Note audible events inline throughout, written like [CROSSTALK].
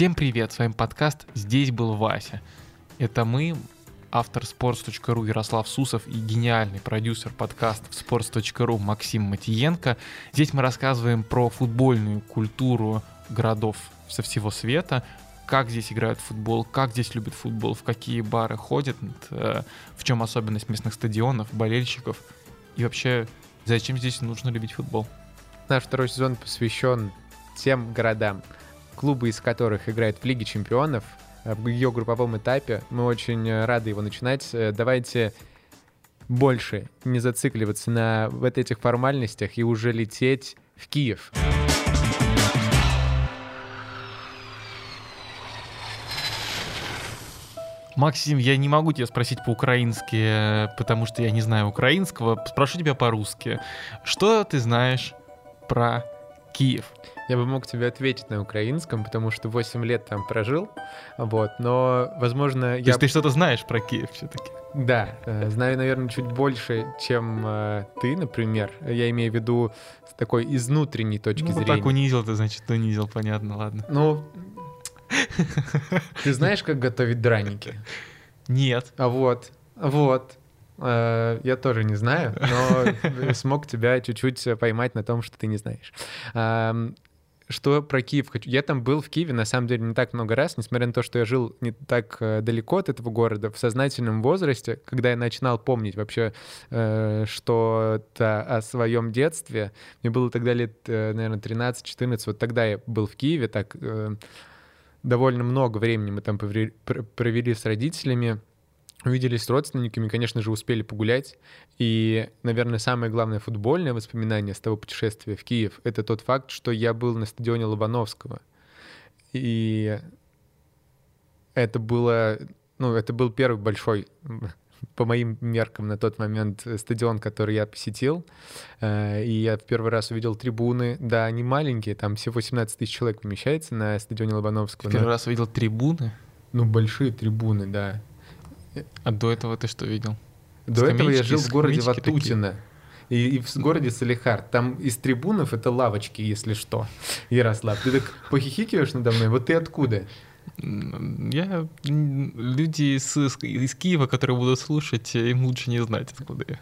Всем привет, с вами подкаст «Здесь был Вася». Это мы, автор sports.ru Ярослав Сусов и гениальный продюсер подкастов sports.ru Максим Матиенко. Здесь мы рассказываем про футбольную культуру городов со всего света, как здесь играют в футбол, как здесь любят футбол, в какие бары ходят, э, в чем особенность местных стадионов, болельщиков и вообще зачем здесь нужно любить футбол. Наш второй сезон посвящен тем городам, клубы из которых играют в Лиге чемпионов, э, в ее групповом этапе. Мы очень э, рады его начинать. Э, давайте больше не зацикливаться на вот этих формальностях и уже лететь в Киев. Максим, я не могу тебя спросить по-украински, потому что я не знаю украинского. Спрошу тебя по-русски. Что ты знаешь про Киев? Я бы мог тебе ответить на украинском, потому что 8 лет там прожил, вот, но, возможно, То я... есть ты что-то знаешь про Киев все-таки? Да, э, знаю, наверное, чуть больше, чем э, ты, например. Я имею в виду с такой изнутренней точки Ну, зрения. так унизил ты, значит, унизил, понятно, ладно. Ну, [LAUGHS] ты знаешь, как готовить драники? Нет. А вот, вот. Э, Я тоже не знаю, но [LAUGHS] смог тебя чуть-чуть поймать на том, что ты не знаешь. Что про Киев хочу? Я там был в Киеве, на самом деле, не так много раз, несмотря на то, что я жил не так э, далеко от этого города, в сознательном возрасте, когда я начинал помнить вообще э, что-то о своем детстве. Мне было тогда лет, э, наверное, 13-14, вот тогда я был в Киеве, так э, довольно много времени мы там повре- пр- провели с родителями, увиделись с родственниками, конечно же, успели погулять. И, наверное, самое главное футбольное воспоминание с того путешествия в Киев — это тот факт, что я был на стадионе Лобановского. И это было, ну, это был первый большой, [LAUGHS] по моим меркам на тот момент, стадион, который я посетил. Э, И я в первый раз увидел трибуны. Да, они маленькие, там всего 17 тысяч человек помещается на стадионе Лобановского. Ты но- первый раз видел трибуны, Ну, большие трибуны, да. А до этого ты что видел? До этого я Скамеечки, жил в городе скамеечки такие. Ватутино. И, и в городе Салихард. Там из трибунов это лавочки, если что. Ярослав, ты так похихикиваешь надо мной? Вот ты откуда? Я... Люди из, из Киева, которые будут слушать, э, им лучше не знать, откуда я.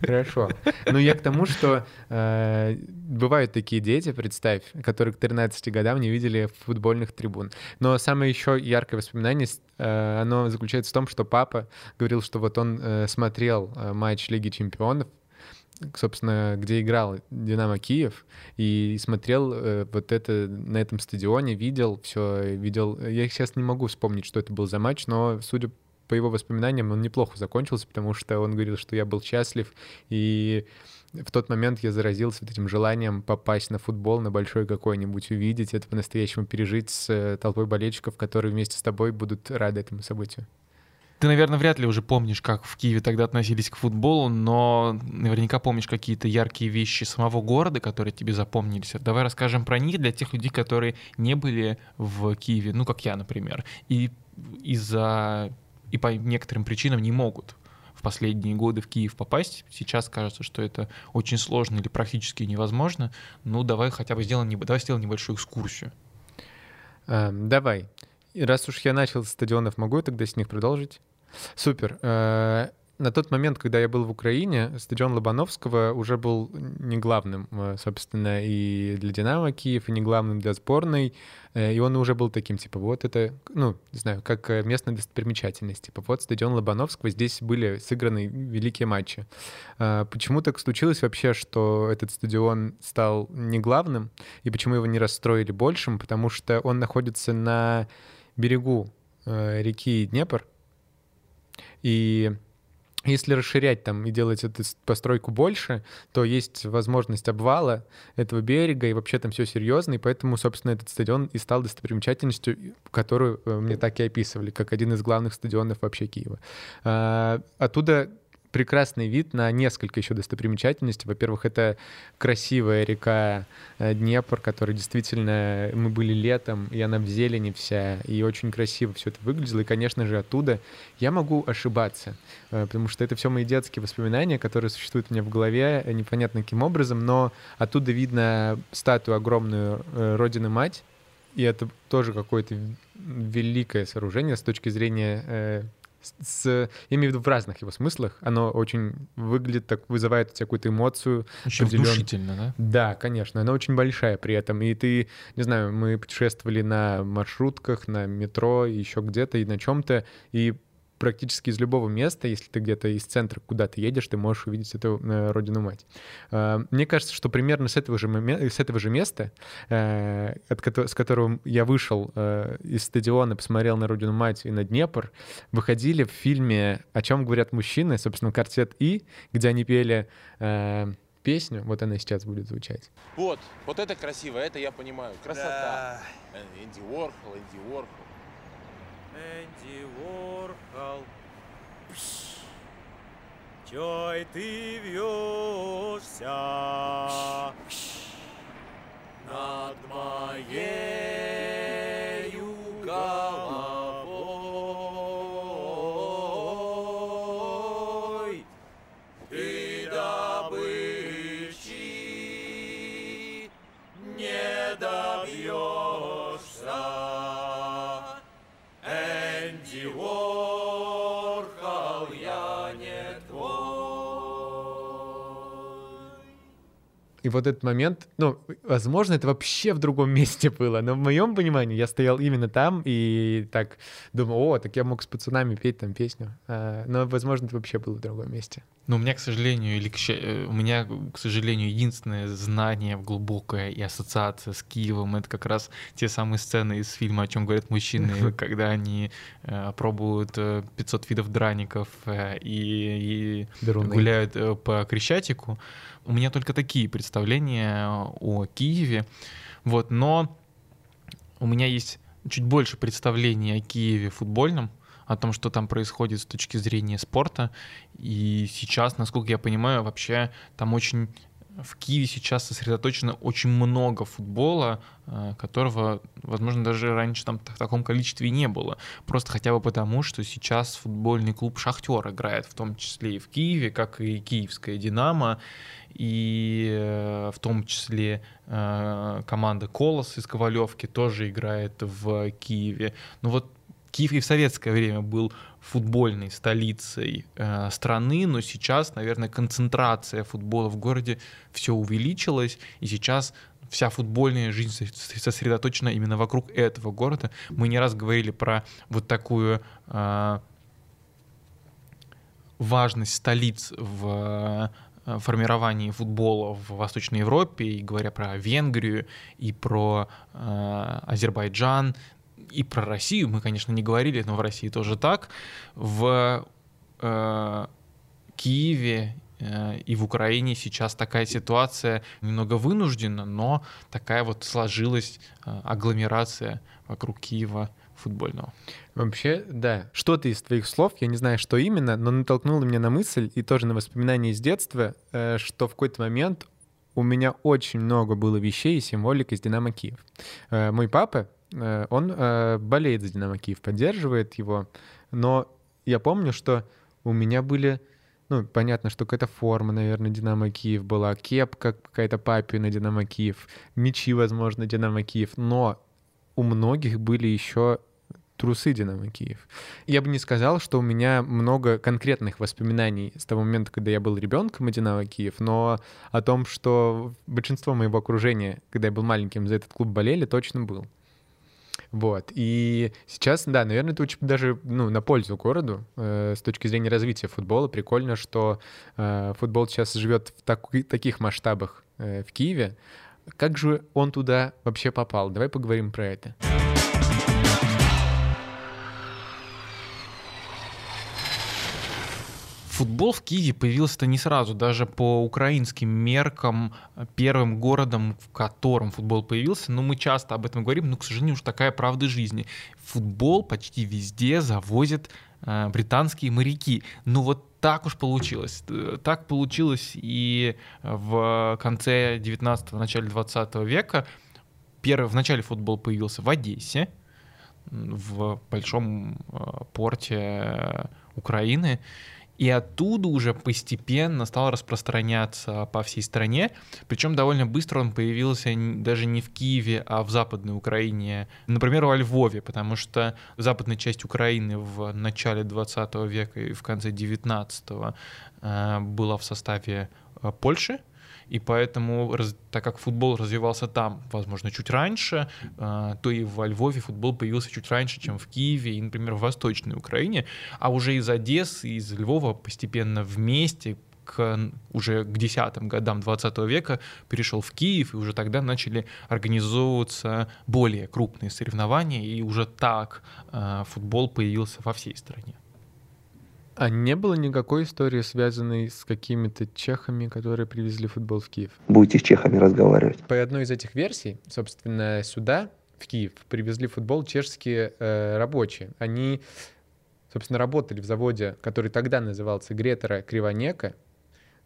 Хорошо. Ну, я к тому, что э, бывают такие дети, представь, которые к 13 годам не видели футбольных трибун. Но самое еще яркое воспоминание, э, оно заключается в том, что папа говорил, что вот он э, смотрел э, матч Лиги Чемпионов, собственно, где играл Динамо Киев, и смотрел э, вот это на этом стадионе, видел все, видел. Я сейчас не могу вспомнить, что это был за матч, но судя по его воспоминаниям, он неплохо закончился, потому что он говорил, что я был счастлив, и в тот момент я заразился вот этим желанием попасть на футбол, на большой какой-нибудь, увидеть это по-настоящему, пережить с э, толпой болельщиков, которые вместе с тобой будут рады этому событию. Ты, наверное, вряд ли уже помнишь, как в Киеве тогда относились к футболу, но наверняка помнишь какие-то яркие вещи самого города, которые тебе запомнились. Давай расскажем про них для тех людей, которые не были в Киеве, ну, как я, например, и из-за и по некоторым причинам не могут в последние годы в Киев попасть. Сейчас кажется, что это очень сложно или практически невозможно. Ну, давай хотя бы сделаем, давай сделаем небольшую экскурсию. Эм, давай. Раз уж я начал с стадионов, могу я тогда с них продолжить? Супер. На тот момент, когда я был в Украине, стадион Лобановского уже был не главным, э, собственно, и для «Динамо» Киев, и не главным для сборной. Э, И он уже был таким, типа, вот это, ну, не знаю, как э, местная достопримечательность. Типа, вот стадион Лобановского, здесь были сыграны великие матчи. Почему так случилось вообще, что этот стадион стал не главным, и почему его не расстроили большим? Потому что он находится на берегу реки Днепр, и если расширять там и делать эту постройку больше, то есть возможность обвала этого берега, и вообще там все серьезно, и поэтому, собственно, этот стадион и стал достопримечательностью, которую э, мне так и описывали, как один из главных стадионов вообще Киева. А, Оттуда прекрасный вид на несколько еще достопримечательностей. Во-первых, это красивая река э, Днепр, которая действительно... Мы были летом, и она в зелени вся, и очень красиво все это выглядело. И, конечно же, оттуда я могу ошибаться, э, потому что это все мои детские воспоминания, которые существуют у меня в голове э, непонятно каким образом, но оттуда видно статую огромную Родины-Мать, и это тоже какое-то великое сооружение с точки зрения с, я имею в виду в разных его смыслах, оно очень выглядит так, вызывает у тебя какую-то эмоцию. Определен... внушительно, да? Да, конечно, она очень большая при этом. И ты, не знаю, мы путешествовали на маршрутках, на метро, еще где-то и на чем-то, и практически из любого места, если ты где-то из центра куда-то едешь, ты можешь увидеть эту э, родину-мать. Э, мне кажется, что примерно с этого же, с этого же места, э, от с которого я вышел э, из стадиона, посмотрел на родину-мать и на Днепр, выходили в фильме «О чем говорят мужчины», собственно, «Квартет И», где они пели э, песню, вот она сейчас будет звучать. Вот, вот это красиво, это я понимаю. Красота. Да. Энди Уорхол, Энди Уорхол. Энди Уорхол. Чой ты вьешься над моей головой? И вот этот момент, ну, возможно, это вообще в другом месте было, но в моем понимании я стоял именно там и так думал, о, так я мог с пацанами петь там песню. А, но, возможно, это вообще было в другом месте. Ну, у меня, к сожалению, или к э, у меня, к сожалению, единственное знание глубокое и ассоциация с Киевом это как раз те самые сцены из фильма «О чем говорят мужчины», [LAUGHS] когда они э, пробуют э, 500 видов драников э, и, гуляют э, по Крещатику. У меня только такие представления о Киеве. Вот, но у меня есть чуть больше представлений о Киеве футбольном, о том, что там происходит с точки зрения спорта. И сейчас, насколько я понимаю, вообще там очень в Киеве сейчас сосредоточено очень много футбола, э, которого, возможно, даже раньше там в таком количестве не было. Просто хотя бы потому, что сейчас футбольный клуб «Шахтер» играет, в том числе и в Киеве, как и киевская «Динамо», и э, в том числе э, команда «Колос» из Ковалевки тоже играет в Киеве. Ну вот Киев и в советское время был футбольной столицей э, страны, но сейчас, наверное, концентрация футбола в городе все увеличилась, и сейчас вся футбольная жизнь сосредоточена именно вокруг этого города. Мы не раз говорили про вот такую э, важность столиц в э, формировании футбола в Восточной Европе, и говоря про Венгрию, и про э, Азербайджан, и про Россию мы, конечно, не говорили, но в России тоже так. В э, Киеве э, и в Украине сейчас такая ситуация немного вынуждена, но такая вот сложилась э, агломерация вокруг Киева футбольного. Вообще, да. Что-то из твоих слов, я не знаю, что именно, но натолкнуло меня на мысль и тоже на воспоминания из детства, э, что в какой-то момент у меня очень много было вещей и символик из «Динамо Киев». Э, мой папа, он э, болеет за «Динамо Киев», поддерживает его, но я помню, что у меня были ну, понятно, что какая-то форма, наверное, Динамо Киев была, кепка какая-то папина Динамо Киев, мечи, возможно, Динамо Киев, но у многих были еще трусы Динамо Киев. Я бы не сказал, что у меня много конкретных воспоминаний с того момента, когда я был ребенком и Динамо Киев, но о том, что большинство моего окружения, когда я был маленьким, за этот клуб болели, точно был. Вот. И сейчас, да, наверное, это очень даже ну, на пользу городу э, с точки зрения развития футбола. Прикольно, что э, футбол сейчас живет в так, таких масштабах э, в Киеве. Как же он туда вообще попал? Давай поговорим про это. Футбол в Киеве появился-то не сразу, даже по украинским меркам первым городом, в котором футбол появился, но мы часто об этом говорим, но, к сожалению, уж такая правда жизни. Футбол почти везде завозят э, британские моряки. Ну вот так уж получилось. Так получилось и в конце 19-го, начале 20 века. Первый, в начале футбол появился в Одессе, в большом э, порте Украины. И оттуда уже постепенно стал распространяться по всей стране. Причем довольно быстро он появился даже не в Киеве, а в Западной Украине. Например, во Львове, потому что западная часть Украины в начале 20 века и в конце 19 э, была в составе э, Польши. И поэтому, так как футбол развивался там, возможно, чуть раньше, а, то и во Львове футбол появился чуть раньше, чем в Киеве и, например, в Восточной Украине. А уже из Одессы, из Львова постепенно вместе к уже к десятым годам 20 века перешел в Киев, и уже тогда начали организовываться более крупные соревнования, и уже так э, футбол появился во всей стране. А не было никакой истории, связанной с какими-то чехами, которые привезли футбол в Киев? Будете с чехами разговаривать. По одной из этих версий, собственно, сюда, в Киев, привезли футбол чешские э, рабочие. Они, собственно, работали в заводе, который тогда назывался Гретера Кривонека,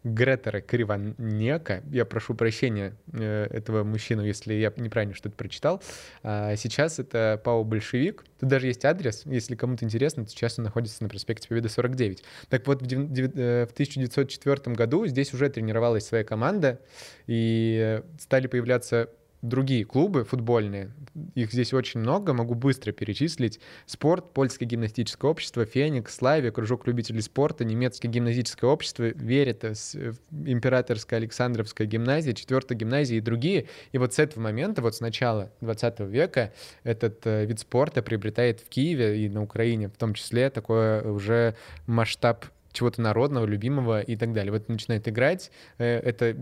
Гретера Кривонека, я прошу прощения э, этого мужчину, если я неправильно что-то прочитал, а сейчас это ПАО «Большевик». Тут даже есть адрес, если кому-то интересно, сейчас он находится на проспекте Победы 49. Так вот, в 1904 э, году здесь уже тренировалась своя команда, и стали появляться другие клубы футбольные, их здесь очень много, могу быстро перечислить. Спорт, Польское гимнастическое общество, Феникс, Славия, Кружок любителей спорта, Немецкое гимнастическое общество, Веритас, э, Императорская Александровская гимназия, Четвертая гимназия и другие. И вот с этого момента, вот с начала 20 века, этот э, вид спорта приобретает в Киеве и на Украине в том числе такой уже масштаб чего-то народного, любимого и так далее. Вот начинает играть, э, это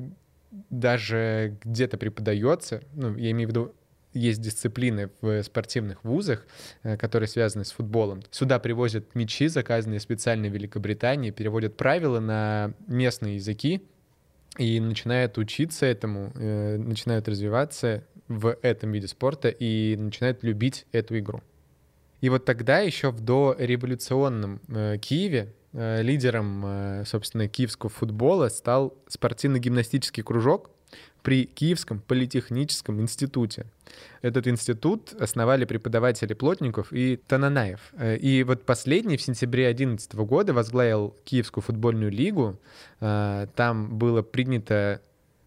даже где-то преподается, ну, я имею в виду, есть дисциплины в спортивных вузах, э, которые связаны с футболом. Сюда привозят мячи, заказанные специально в Великобритании, переводят правила на местные языки и начинают учиться этому, э, начинают развиваться в этом виде спорта и начинают любить эту игру. И вот тогда еще в дореволюционном э, Киеве лидером, э, собственно, киевского футбола стал спортивно-гимнастический кружок при Киевском политехническом институте. Этот институт основали преподаватели Плотников и Тананаев. Э, и вот последний в сентябре 2011 года возглавил Киевскую футбольную лигу. Там было принято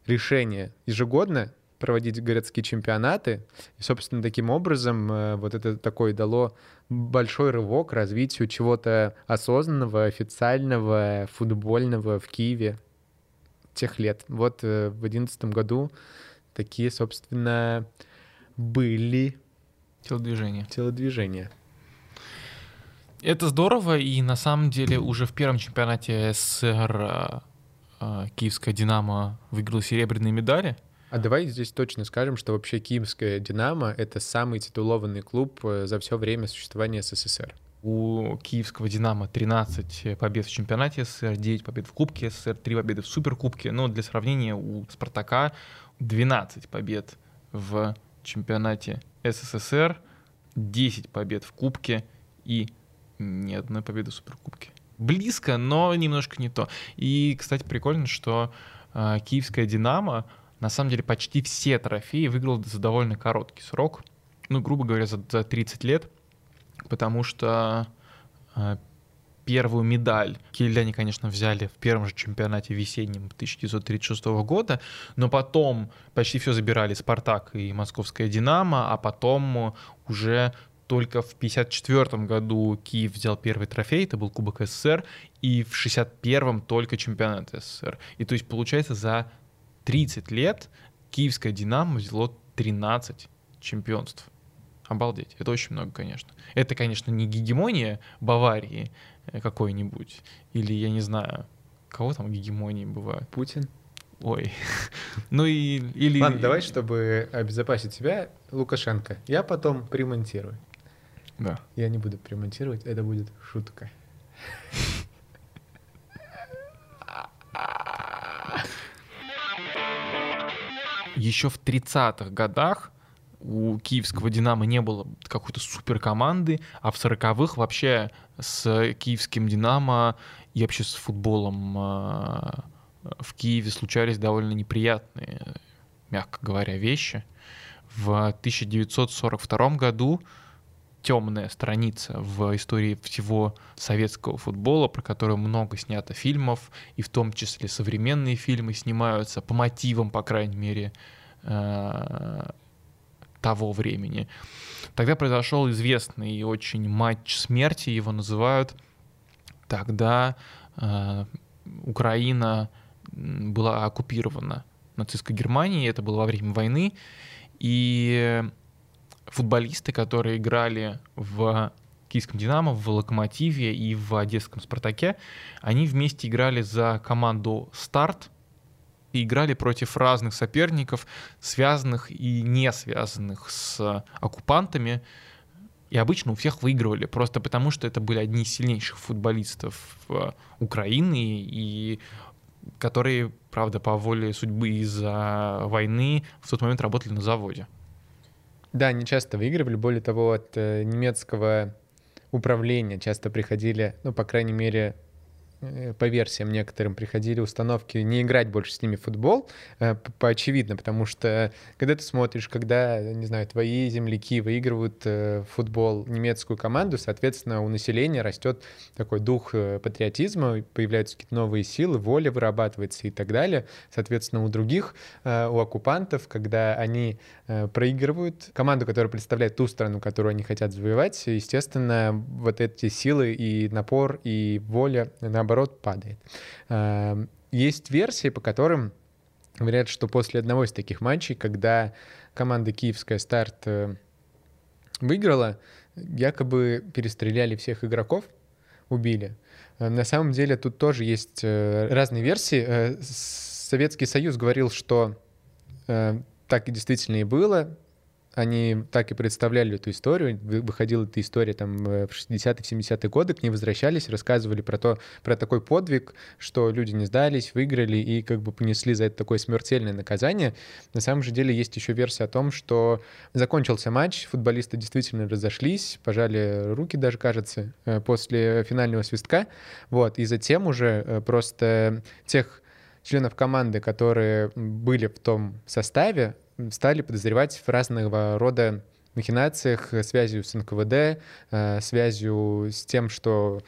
решение ежегодно проводить городские чемпионаты. И, собственно, таким образом э, вот это такое дало большой рывок развитию чего-то осознанного, официального, футбольного в Киеве тех лет. Вот э, в одиннадцатом году такие, собственно, были телодвижения. телодвижения. Это здорово, и на самом деле уже в первом чемпионате СССР э, киевская «Динамо» выиграла серебряные медали — а давай здесь точно скажем, что вообще Киевская «Динамо» — это самый титулованный клуб э, за все время существования СССР. У киевского «Динамо» 13 побед в чемпионате СССР, 9 побед в Кубке СССР, 3 победы в Суперкубке. Но для сравнения у «Спартака» 12 побед в чемпионате СССР, 10 побед в Кубке и ни одной победы в Суперкубке. Близко, но немножко не то. И, кстати, прикольно, что э, киевская «Динамо» на самом деле почти все трофеи выиграл за довольно короткий срок, ну, грубо говоря, за, за 30 лет, потому что э, первую медаль киевляне, конечно, взяли в первом же чемпионате весеннем 1936 года, но потом почти все забирали «Спартак» и «Московская Динамо», а потом уже только в 1954 году Киев взял первый трофей, это был Кубок СССР, и в 1961 только чемпионат СССР. И то есть, получается, за 30 лет киевская «Динамо» взяло 13 чемпионств. Обалдеть. Это очень много, конечно. Это, конечно, не гегемония Баварии э, какой-нибудь. Или, я не знаю, кого там гегемонии бывают? Путин. Ой. [LAUGHS] ну и... Или... Ладно, давай, чтобы обезопасить себя, Лукашенко. Я потом примонтирую. Да. Я не буду примонтировать, это будет шутка. [LAUGHS] еще в 30-х годах у киевского «Динамо» не было какой-то супер команды, а в 40-х вообще с киевским «Динамо» и вообще с футболом а, в Киеве случались довольно неприятные, мягко говоря, вещи. В 1942 году темная страница в истории всего советского футбола, про которую много снято фильмов, и в том числе современные фильмы снимаются по мотивам, по крайней мере, э, того времени. Тогда произошел известный очень матч смерти, его называют. Тогда э, Украина была оккупирована нацистской Германией, это было во время войны, и футболисты, которые играли в Киевском «Динамо», в «Локомотиве» и в Одесском «Спартаке», они вместе играли за команду «Старт», и играли против разных соперников, связанных и не связанных с оккупантами. И обычно у всех выигрывали, просто потому что это были одни из сильнейших футболистов э, Украины, и которые, правда, по воле судьбы из-за войны в тот момент работали на заводе. Да, они часто выигрывали. Более того, от э, немецкого управления часто приходили, ну, по крайней мере, по версиям некоторым приходили установки не играть больше с ними в футбол, э, по очевидно, потому что когда ты смотришь, когда, не знаю, твои земляки выигрывают э, футбол немецкую команду, соответственно, у населения растет такой дух патриотизма, появляются какие-то новые силы, воля вырабатывается и так далее. Соответственно, у других, у оккупантов, когда они проигрывают команду, которая представляет ту страну, которую они хотят завоевать, естественно, вот эти силы и напор, и воля, наоборот, наоборот, падает. Эм, есть версии, по которым говорят, что после одного из таких матчей, когда команда киевская «Старт» э, выиграла, якобы перестреляли всех игроков, убили. Э, на самом деле тут тоже есть э, разные версии. Советский Союз говорил, что так и действительно и было они так и представляли эту историю. Выходила эта история там э, в 60-е, 70-е годы, к ней возвращались, рассказывали про то, про такой подвиг, что люди не сдались, выиграли и как бы понесли за это такое смертельное наказание. На самом же деле есть еще версия о том, что закончился матч, футболисты действительно разошлись, пожали руки даже, кажется, э, после финального свистка. Вот, и затем уже э, просто тех членов команды, которые были в том составе, стали подозревать в разного рода махинациях, связью с НКВД, э, связью с тем, что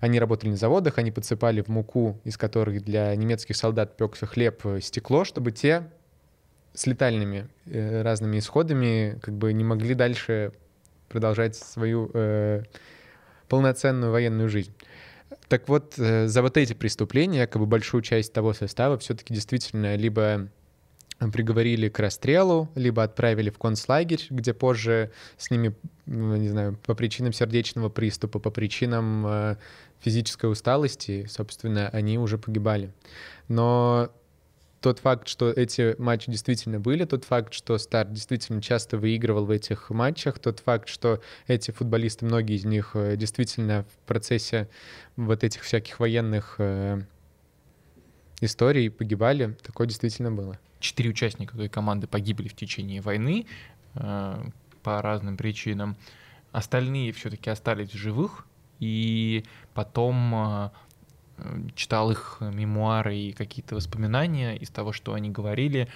они работали на заводах, они подсыпали в муку, из которых для немецких солдат пекся хлеб, э, стекло, чтобы те с летальными э, разными исходами как бы не могли дальше продолжать свою э, полноценную военную жизнь. Так вот, э, за вот эти преступления, как бы большую часть того состава все-таки действительно либо приговорили к расстрелу, либо отправили в концлагерь, где позже с ними, ну, не знаю, по причинам сердечного приступа, по причинам э, физической усталости, собственно, они уже погибали. Но тот факт, что эти матчи действительно были, тот факт, что Старт действительно часто выигрывал в этих матчах, тот факт, что эти футболисты, многие из них э, действительно в процессе вот этих всяких военных э, историй погибали, такое действительно было четыре участника той команды погибли в течение войны э, по разным причинам. Остальные все-таки остались в живых, и потом э, читал их мемуары и какие-то воспоминания из того, что они говорили.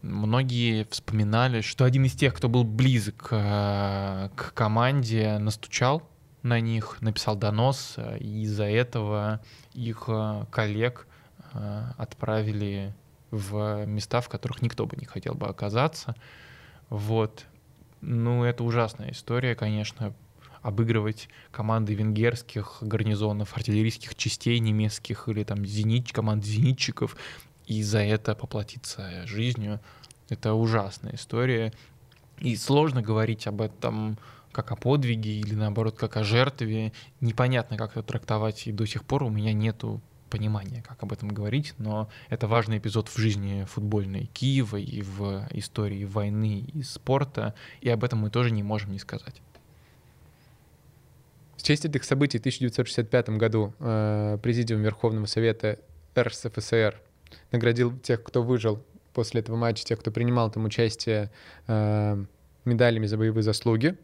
Многие вспоминали, что один из тех, кто был близок э, к команде, настучал на них, написал донос, и из-за этого их э, коллег э, отправили в места, в которых никто бы не хотел бы оказаться. Вот. Ну, это ужасная история, конечно, обыгрывать команды венгерских гарнизонов, артиллерийских частей немецких или там зенит, команд зенитчиков, и за это поплатиться жизнью. Это ужасная история. И сложно говорить об этом как о подвиге или наоборот как о жертве. Непонятно, как это трактовать, и до сих пор у меня нету понимания, как об этом говорить, но это важный эпизод в жизни футбольной Киева и в истории войны и спорта, и об этом мы тоже не можем не сказать. В честь этих событий в 1965 году э, Президиум Верховного Совета РСФСР наградил тех, кто выжил после этого матча, тех, кто принимал там участие, э, медалями за боевые заслуги.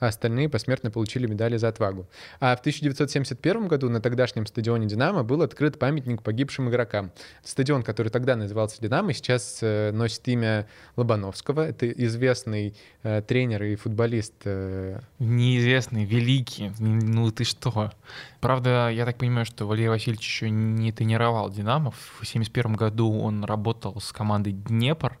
А остальные посмертно получили медали за отвагу. А в 1971 году на тогдашнем стадионе «Динамо» был открыт памятник погибшим игрокам. Стадион, который тогда назывался «Динамо», сейчас э, носит имя Лобановского. Это известный э, тренер и футболист. Э... Неизвестный, великий. Ну ты что? Правда, я так понимаю, что Валерий Васильевич еще не тренировал «Динамо». В 1971 году он работал с командой «Днепр»,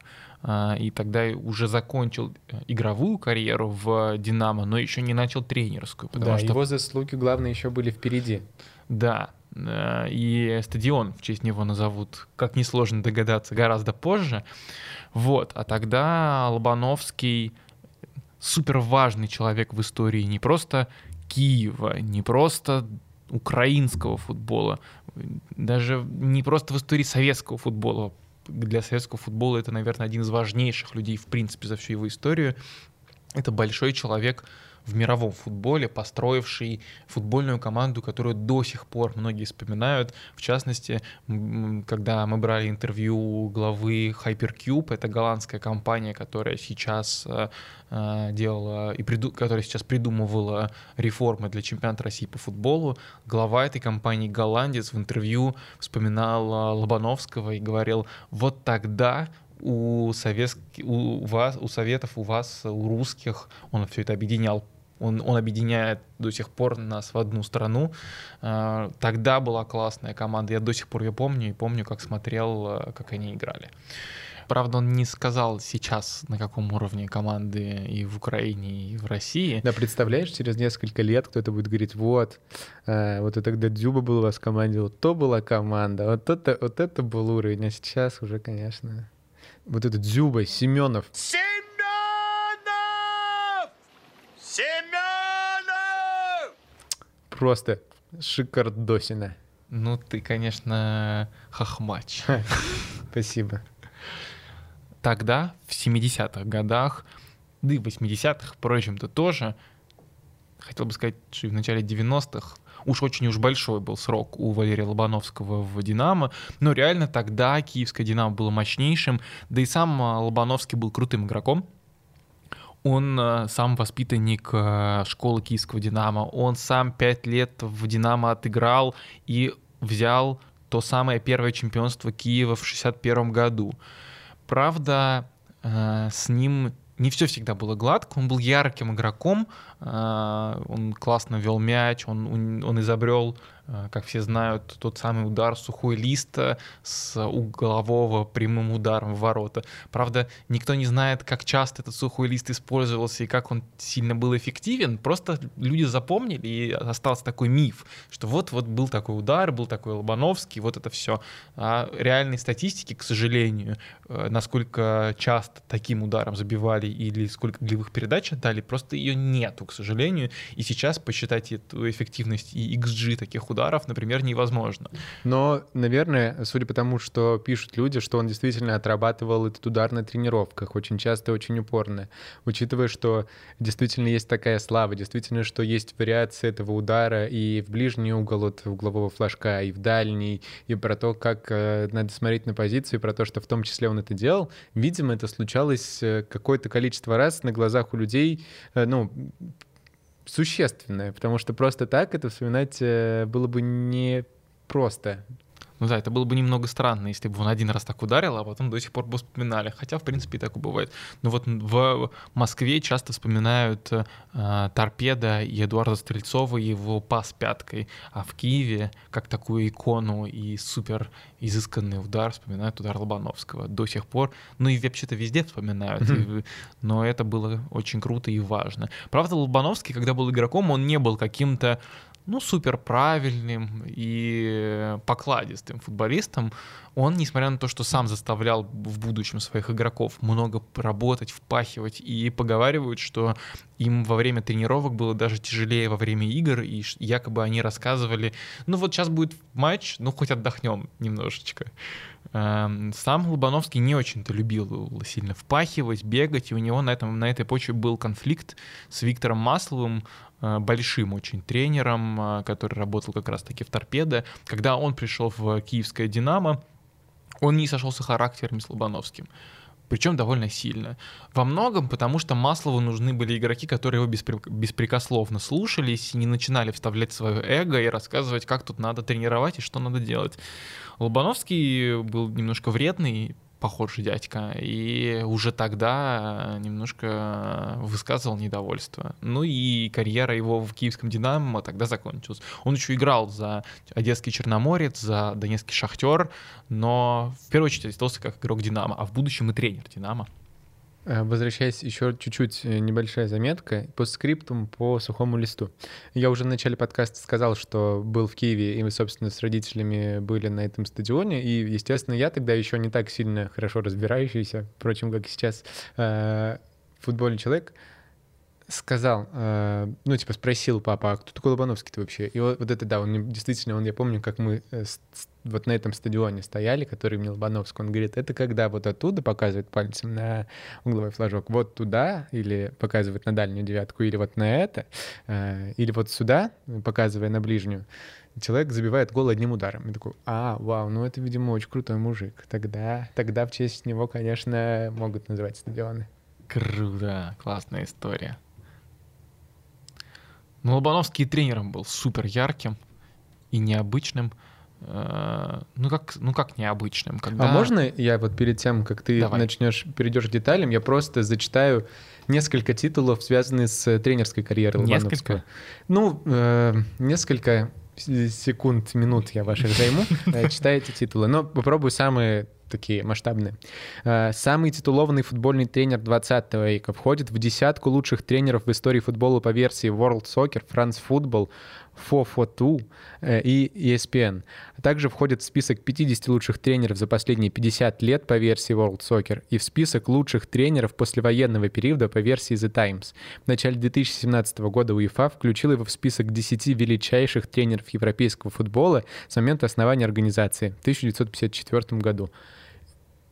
и тогда уже закончил э, игровую карьеру в «Динамо», но еще не начал тренерскую. Потому да, что... его заслуги, главное, еще были впереди. Да, э, и стадион в честь него назовут, как несложно догадаться, гораздо позже. Вот, а тогда Лобановский супер важный человек в истории не просто Киева, не просто украинского футбола, даже не просто в истории советского футбола, для советского футбола это, наверное, один из важнейших людей, в принципе, за всю его историю. Это большой человек, в мировом футболе, построивший футбольную команду, которую до сих пор многие вспоминают. В частности, когда мы брали интервью главы Hypercube, это голландская компания, которая сейчас э, э, делала и приду, которая сейчас придумывала реформы для чемпионата России по футболу, глава этой компании голландец в интервью вспоминал Лобановского и говорил, вот тогда у, советских, у вас, у советов, у вас, у русских, он все это объединял он, он объединяет до сих пор нас в одну страну. А, тогда была классная команда, я до сих пор ее помню и помню, как смотрел, а, как они играли. Правда, он не сказал сейчас, на каком уровне команды и в Украине, и в России. Да, представляешь, через несколько лет кто-то будет говорить, вот, э, вот это тогда Дзюба был у вас в команде, вот то была команда, вот это, вот это был уровень, а сейчас уже, конечно, вот этот Дзюба, Семенов. Семенов! Просто шикардосина. Ну, ты, конечно, хохмач. Спасибо. Тогда, в 70-х годах, да и в 80-х, впрочем-то, тоже, хотел бы сказать, что и в начале 90-х, уж очень уж большой был срок у Валерия Лобановского в «Динамо», но реально тогда киевское «Динамо» было мощнейшим, да и сам Лобановский был крутым игроком, он э, сам воспитанник э, школы киевского «Динамо». Он сам пять лет в «Динамо» отыграл и взял то самое первое чемпионство Киева в 61 году. Правда, э, с ним не все всегда было гладко. Он был ярким игроком, он классно вел мяч, он, он изобрел Э, как все знают, тот самый удар сухой листа с углового прямым ударом в ворота. Правда, никто не знает, как часто этот сухой лист использовался и как он сильно был эффективен. Просто люди запомнили, и остался такой миф, что вот-вот был такой удар, был такой Лобановский, вот это все. А реальной статистики, к сожалению, э, насколько часто таким ударом забивали или сколько голевых передач отдали, просто ее нету, к сожалению. И сейчас посчитать эту эффективность и XG таких ударов например, невозможно. Но, наверное, судя по тому, что пишут люди, что он действительно отрабатывал этот удар на тренировках, очень часто, очень упорно, учитывая, что действительно есть такая слава, действительно, что есть вариация этого удара и в ближний угол от углового флажка, и в дальний, и про то, как э, надо смотреть на позицию, и про то, что в том числе он это делал. Видимо, это случалось э, какое-то количество раз на глазах у людей, э, ну, существенное, потому что просто так это вспоминать э, было бы не просто. Ну да, это было бы немного странно, если бы он один раз так ударил, а потом до сих пор бы вспоминали. Хотя, в принципе, и так и бывает. Но вот в Москве часто вспоминают э, торпеда и Эдуарда Стрельцова и его пас пяткой, а в Киеве, как такую икону и супер изысканный удар, вспоминают удар Лобановского до сих пор. Ну и вообще-то везде вспоминают. Mm-hmm. И, но это было очень круто и важно. Правда, Лобановский, когда был игроком, он не был каким-то ну, супер правильным и покладистым футболистом, он, несмотря на то, что сам заставлял в будущем своих игроков много работать, впахивать, и поговаривают, что им во время тренировок было даже тяжелее во время игр, и якобы они рассказывали, ну вот сейчас будет матч, ну хоть отдохнем немножечко. Эм, сам Лобановский не очень-то любил сильно впахивать, бегать, и у него на, этом, на этой почве был конфликт с Виктором Масловым, большим очень тренером, э, который работал как раз-таки в «Торпедо». Когда он пришел в киевское «Динамо», он не сошелся характерами с Лобановским. Причем довольно сильно. Во многом потому, что Маслову нужны были игроки, которые его беспре- беспрекословно слушались и не начинали вставлять свое эго и рассказывать, как тут надо тренировать и что надо делать. Лобановский был немножко вредный, похожий дядька, и уже тогда немножко высказывал недовольство. Ну и карьера его в киевском «Динамо» тогда закончилась. Он еще играл за Одесский Черноморец, за Донецкий Шахтер, но в первую очередь остался как игрок «Динамо», а в будущем и тренер «Динамо». Э, Возвращаясь еще чуть-чуть, э, небольшая заметка по скриптум по сухому листу. Я уже в начале подкаста сказал, что был в Киеве, и мы, собственно, с родителями были на этом стадионе, и, естественно, я тогда еще не так сильно хорошо разбирающийся, впрочем, как сейчас, э, футбольный человек, сказал, э, ну, типа, спросил папа, а кто такой Лобановский-то вообще? И вот, вот это, да, он действительно, он, я помню, как мы э, с- вот на этом стадионе стояли, который имел Лобановский, он говорит, это когда вот оттуда показывает пальцем на угловой флажок, вот туда, или показывает на дальнюю девятку, или вот на это, э, или вот сюда, показывая на ближнюю, человек забивает гол одним ударом. И такой, а, вау, ну это, видимо, очень крутой мужик. Тогда, тогда в честь него, конечно, могут называть стадионы. Круто, классная история. Ну, Лобановский тренером был супер ярким и необычным. Э, Ну как, ну как необычным? Когда... А можно я вот перед тем, как ты Давай. начнешь, перейдешь к деталям, я просто зачитаю несколько титулов, связанных с э, тренерской карьерой. Несколько? Ну, э, несколько секунд, минут я ваших займу. [LAUGHS] Э, Читайте титулы. Но попробую самые такие масштабные. Самый титулованный футбольный тренер 20 века входит в десятку лучших тренеров в истории футбола по версии World Soccer, France Football, FOFO2 э, и ESPN. Также входит в список 50 лучших тренеров за последние 50 лет по версии World Soccer и в список лучших тренеров послевоенного периода по версии The Times. В начале 2017 года УЕФА включил его в список 10 величайших тренеров европейского футбола с момента основания организации в 1954 году.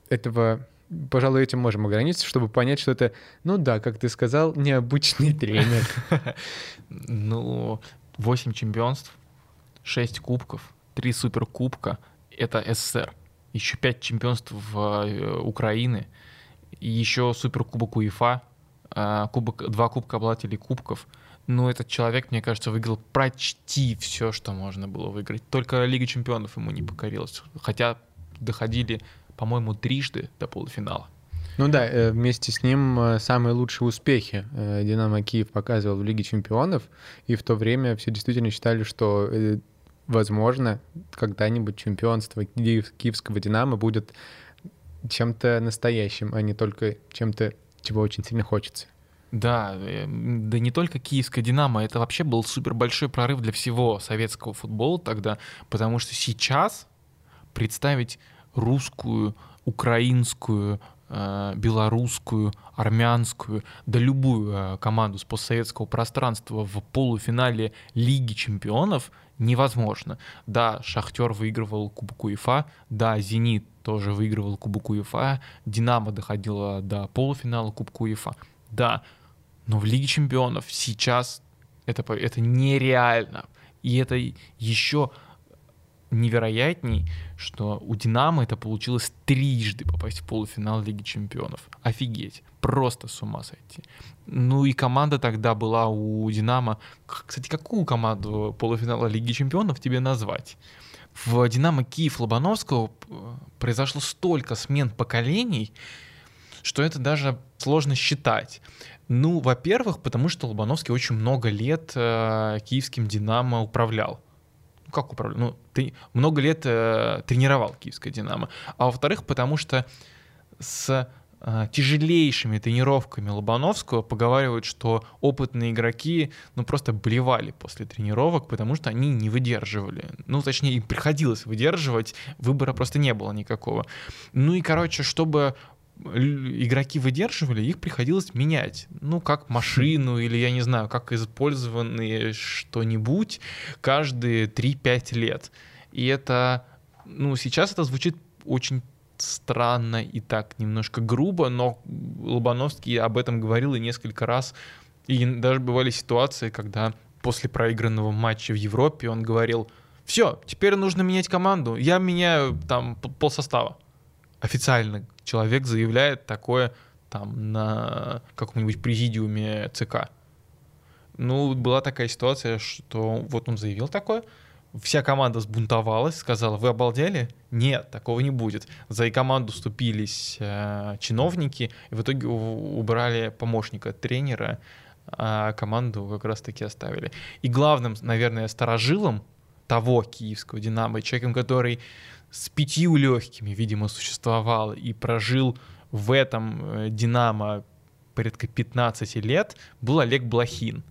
Этого Пожалуй, этим можем ограничиться, чтобы понять, что это, ну да, как ты сказал, необычный тренер. [LAUGHS] Ну, 8 чемпионств, 6 кубков, 3 суперкубка — это СССР. Еще 5 чемпионств в э, Украины, еще суперкубок УЕФА, э, кубок, два кубка обладателей кубков. Ну, этот человек, мне кажется, выиграл почти все, что можно было выиграть. Только Лига чемпионов ему не покорилась. Хотя доходили, по-моему, трижды до полуфинала. Ну да, э, вместе с ним э, самые лучшие успехи э, Динамо Киев показывал в Лиге чемпионов, и в то время все действительно считали, что возможно когда-нибудь чемпионство Киев- киевского Динамо будет чем-то настоящим, а не только чем-то, чего очень сильно хочется. Да, да не только киевская «Динамо», это вообще был супер большой прорыв для всего советского футбола тогда, потому что сейчас представить русскую, украинскую, белорусскую, армянскую, да любую э, команду с постсоветского пространства в полуфинале Лиги чемпионов невозможно. Да, Шахтер выигрывал Кубок УЕФА, да, Зенит тоже выигрывал Кубок УЕФА, Динамо доходила до полуфинала Кубка УЕФА. Да, но в Лиге чемпионов сейчас это, это нереально. И это еще невероятней, что у Динамо это получилось трижды попасть в полуфинал Лиги чемпионов. Офигеть. Просто с ума сойти. Ну и команда тогда была у Динамо. Кстати, какую команду полуфинала Лиги чемпионов тебе назвать? В Динамо Киев Лобановского э, произошло столько смен поколений, что это даже сложно считать. Ну, во-первых, потому что Лобановский очень много лет э, киевским «Динамо» управлял. Ну, как управлял? Ну, ты много лет э, тренировал киевское «Динамо». А во-вторых, потому что с э, тяжелейшими тренировками Лобановского поговаривают, что опытные игроки ну просто блевали после тренировок, потому что они не выдерживали. Ну, точнее, им приходилось выдерживать, выбора просто не было никакого. Ну и, короче, чтобы игроки выдерживали, их приходилось менять. Ну, как машину или, я не знаю, как использованные что-нибудь каждые 3-5 лет. И это, ну, сейчас это звучит очень странно и так немножко грубо, но Лобановский об этом говорил и несколько раз. И даже бывали ситуации, когда после проигранного матча в Европе он говорил, все, теперь нужно менять команду, я меняю там полсостава. Официально человек заявляет такое там на каком-нибудь президиуме ЦК. Ну, была такая ситуация, что вот он заявил такое, вся команда сбунтовалась, сказала, вы обалдели? Нет, такого не будет. За и команду вступились э, чиновники, и в итоге убрали помощника тренера, а команду как раз-таки оставили. И главным, наверное, сторожилом того киевского «Динамо», человеком, который с пятью легкими, видимо, существовал и прожил в этом э, «Динамо» порядка 15 лет, был Олег Блохин.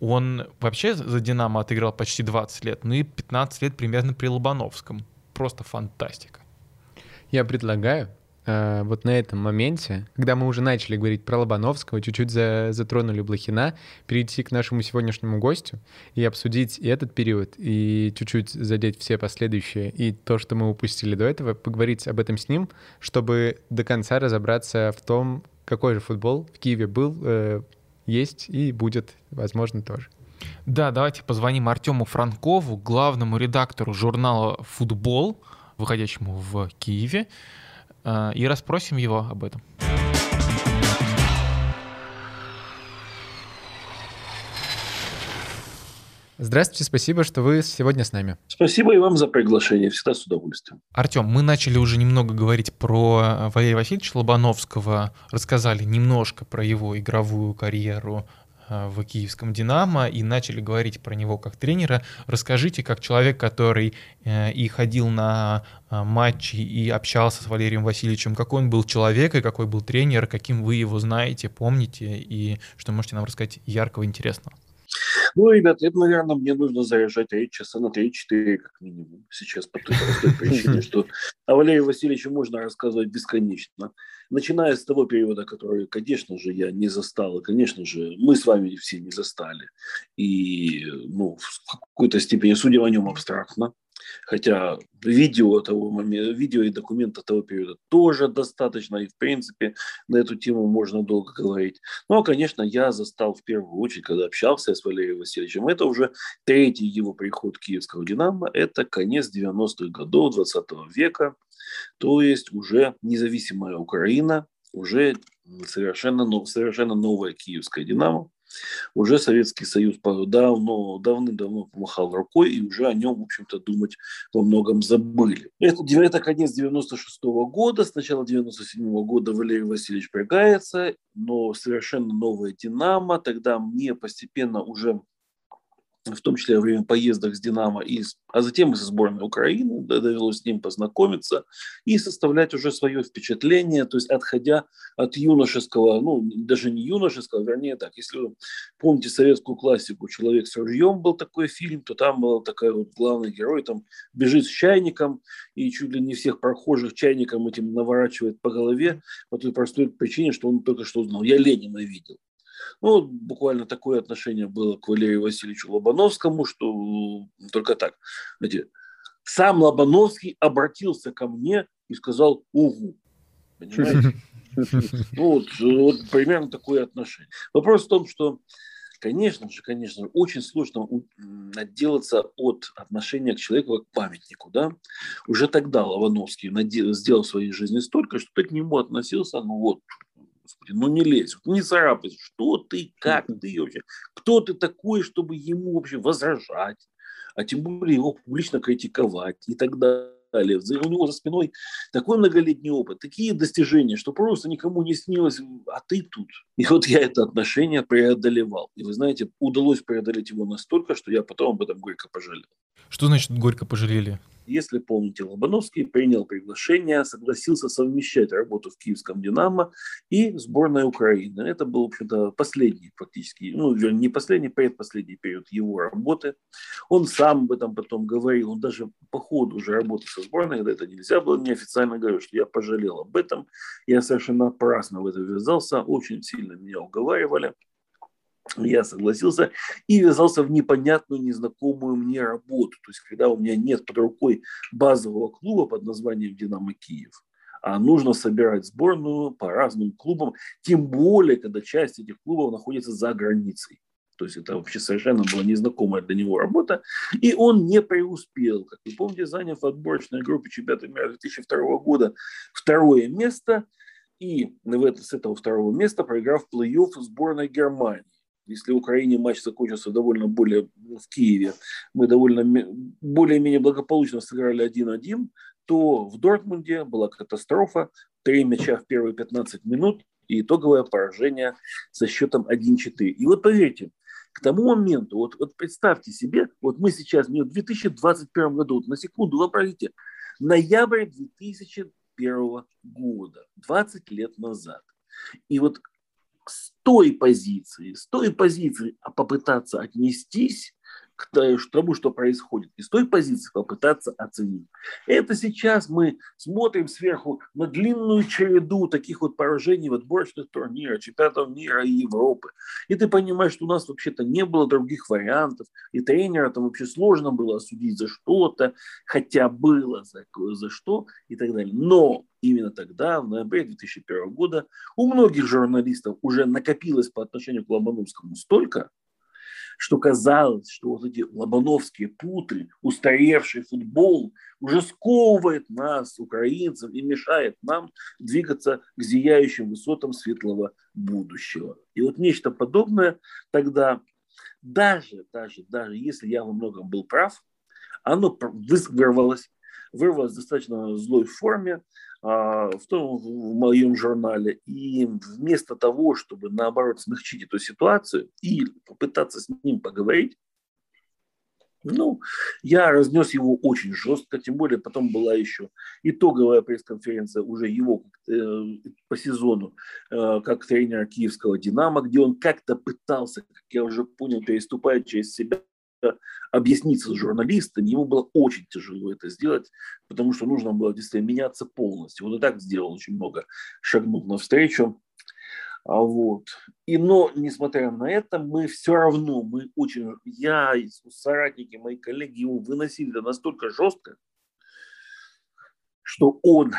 Он вообще за «Динамо» отыграл почти 20 лет, ну и 15 лет примерно при Лобановском. Просто фантастика. Я предлагаю э, вот на этом моменте, когда мы уже начали говорить про Лобановского, чуть-чуть за, затронули Блохина, перейти к нашему сегодняшнему гостю и обсудить и этот период, и чуть-чуть задеть все последующие, и то, что мы упустили до этого, поговорить об этом с ним, чтобы до конца разобраться в том, какой же футбол в Киеве был, э, есть и будет, возможно, тоже. Да, давайте позвоним Артему Франкову, главному редактору журнала «Футбол», выходящему в Киеве. Э, и расспросим его об этом. Здравствуйте, спасибо, что вы сегодня с нами. Спасибо и вам за приглашение, всегда с удовольствием. Артем, мы начали уже немного говорить про Валерия Васильевича Лобановского, рассказали немножко про его игровую карьеру Э, в киевском «Динамо» и начали говорить про него как тренера. Расскажите, как человек, который э, и ходил на э, матчи и общался с Валерием Васильевичем, какой он был человек и какой был тренер, каким вы его знаете, помните, и что можете нам рассказать яркого, интересного? Ну, ребята, это, наверное, мне нужно заряжать речь часа на 3-4, как минимум, сейчас по той простой [LAUGHS] причине, что о Валерии Васильевиче можно рассказывать бесконечно. Начиная с того периода, который, конечно же, я не застал, и, конечно же, мы с вами все не застали. И, ну, в какой-то степени судим о нем абстрактно. Хотя видео того момента, видео и документы того периода тоже достаточно, и в принципе на эту тему можно долго говорить. Но, конечно, я застал в первую очередь, когда общался с Валерием Васильевичем, это уже третий его приход киевского «Динамо», это конец 90-х годов 20 века, то есть уже независимая Украина, уже совершенно, совершенно новая киевская «Динамо», уже Советский Союз давно, давным-давно помахал рукой, и уже о нем, в общем-то, думать во многом забыли. Это, это конец 96 -го года, с начала 97 -го года Валерий Васильевич прягается, но совершенно новая «Динамо», тогда мне постепенно уже в том числе во время поездок с «Динамо», и, а затем и со сборной Украины, довелось с ним познакомиться и составлять уже свое впечатление, то есть отходя от юношеского, ну, даже не юношеского, вернее так, если вы помните советскую классику «Человек с ружьем» был такой фильм, то там был такой вот главный герой, там бежит с чайником и чуть ли не всех прохожих чайником этим наворачивает по голове по той простой причине, что он только что узнал. Я Ленина видел. Ну, буквально такое отношение было к Валерию Васильевичу Лобановскому, что только так. Знаете, сам Лобановский обратился ко мне и сказал «Угу». Понимаете? [LAUGHS] Ну, вот, вот примерно такое отношение. Вопрос в том, что Конечно же, конечно же, очень сложно отделаться от отношения к человеку как к памятнику. Да? Уже тогда Лобановский сделал в своей жизни столько, что ты к нему относился, ну вот, Господи, ну не лезь, не царапайся. Что ты, как ты вообще? Кто ты такой, чтобы ему вообще возражать? А тем более его публично критиковать и так далее. У него за спиной такой многолетний опыт, такие достижения, что просто никому не снилось, а ты тут. И вот я это отношение преодолевал. И вы знаете, удалось преодолеть его настолько, что я потом об этом горько пожалел. Что значит горько пожалели? Если помните, Лобановский принял приглашение, согласился совмещать работу в киевском «Динамо» и сборной Украины. Это был, в общем-то, последний фактически, ну, не последний, предпоследний период его работы. Он сам об этом потом говорил, он даже по ходу уже работы со сборной, когда это нельзя было, неофициально говорил, что я пожалел об этом, я совершенно напрасно в это ввязался, очень сильно меня уговаривали. Я согласился и ввязался в непонятную, незнакомую мне работу. То есть, когда у меня нет под рукой базового клуба под названием «Динамо Киев», а нужно собирать сборную по разным клубам, тем более, когда часть этих клубов находится за границей. То есть это вообще совершенно была незнакомая для него работа. И он не преуспел. Как вы помните, заняв в отборочной группе чемпионата мира 2002 года второе место. И в это, с этого второго места проиграв плей-офф сборной Германии. Если в Украине матч закончился довольно более в Киеве, мы довольно более-менее благополучно сыграли 1-1, то в Дортмунде была катастрофа. Три мяча в первые 15 минут и итоговое поражение со счетом 1-4. И вот поверьте, к тому моменту, вот, вот представьте себе, вот мы сейчас, в 2021 году, вот на секунду вообразите, ноябрь 2001 года, 20 лет назад. И вот с той позиции, с той позиции а попытаться отнестись к тому, что происходит, и с той позиции попытаться оценить. Это сейчас мы смотрим сверху на длинную череду таких вот поражений в отборочных турнирах, чемпионатов мира и Европы. И ты понимаешь, что у нас вообще-то не было других вариантов, и тренера там вообще сложно было осудить за что-то, хотя было за, за что и так далее. Но именно тогда, в ноябре 2001 года, у многих журналистов уже накопилось по отношению к Ломановскому столько, что казалось, что вот эти лобановские путы, устаревший футбол уже сковывает нас, украинцев, и мешает нам двигаться к зияющим высотам светлого будущего. И вот нечто подобное тогда, даже, даже, даже если я во многом был прав, оно вырвалось, вырвалось в достаточно злой форме, в том в моем журнале. И вместо того, чтобы наоборот смягчить эту ситуацию и попытаться с ним поговорить, ну, я разнес его очень жестко, тем более потом была еще итоговая пресс-конференция уже его э, по сезону э, как тренера киевского «Динамо», где он как-то пытался, как я уже понял, переступая через себя, объясниться с журналистами, ему было очень тяжело это сделать, потому что нужно было действительно меняться полностью. Он и так сделал очень много, шагнув навстречу. А вот. И но, несмотря на это, мы все равно, мы очень, я и соратники, мои коллеги его выносили настолько жестко, что он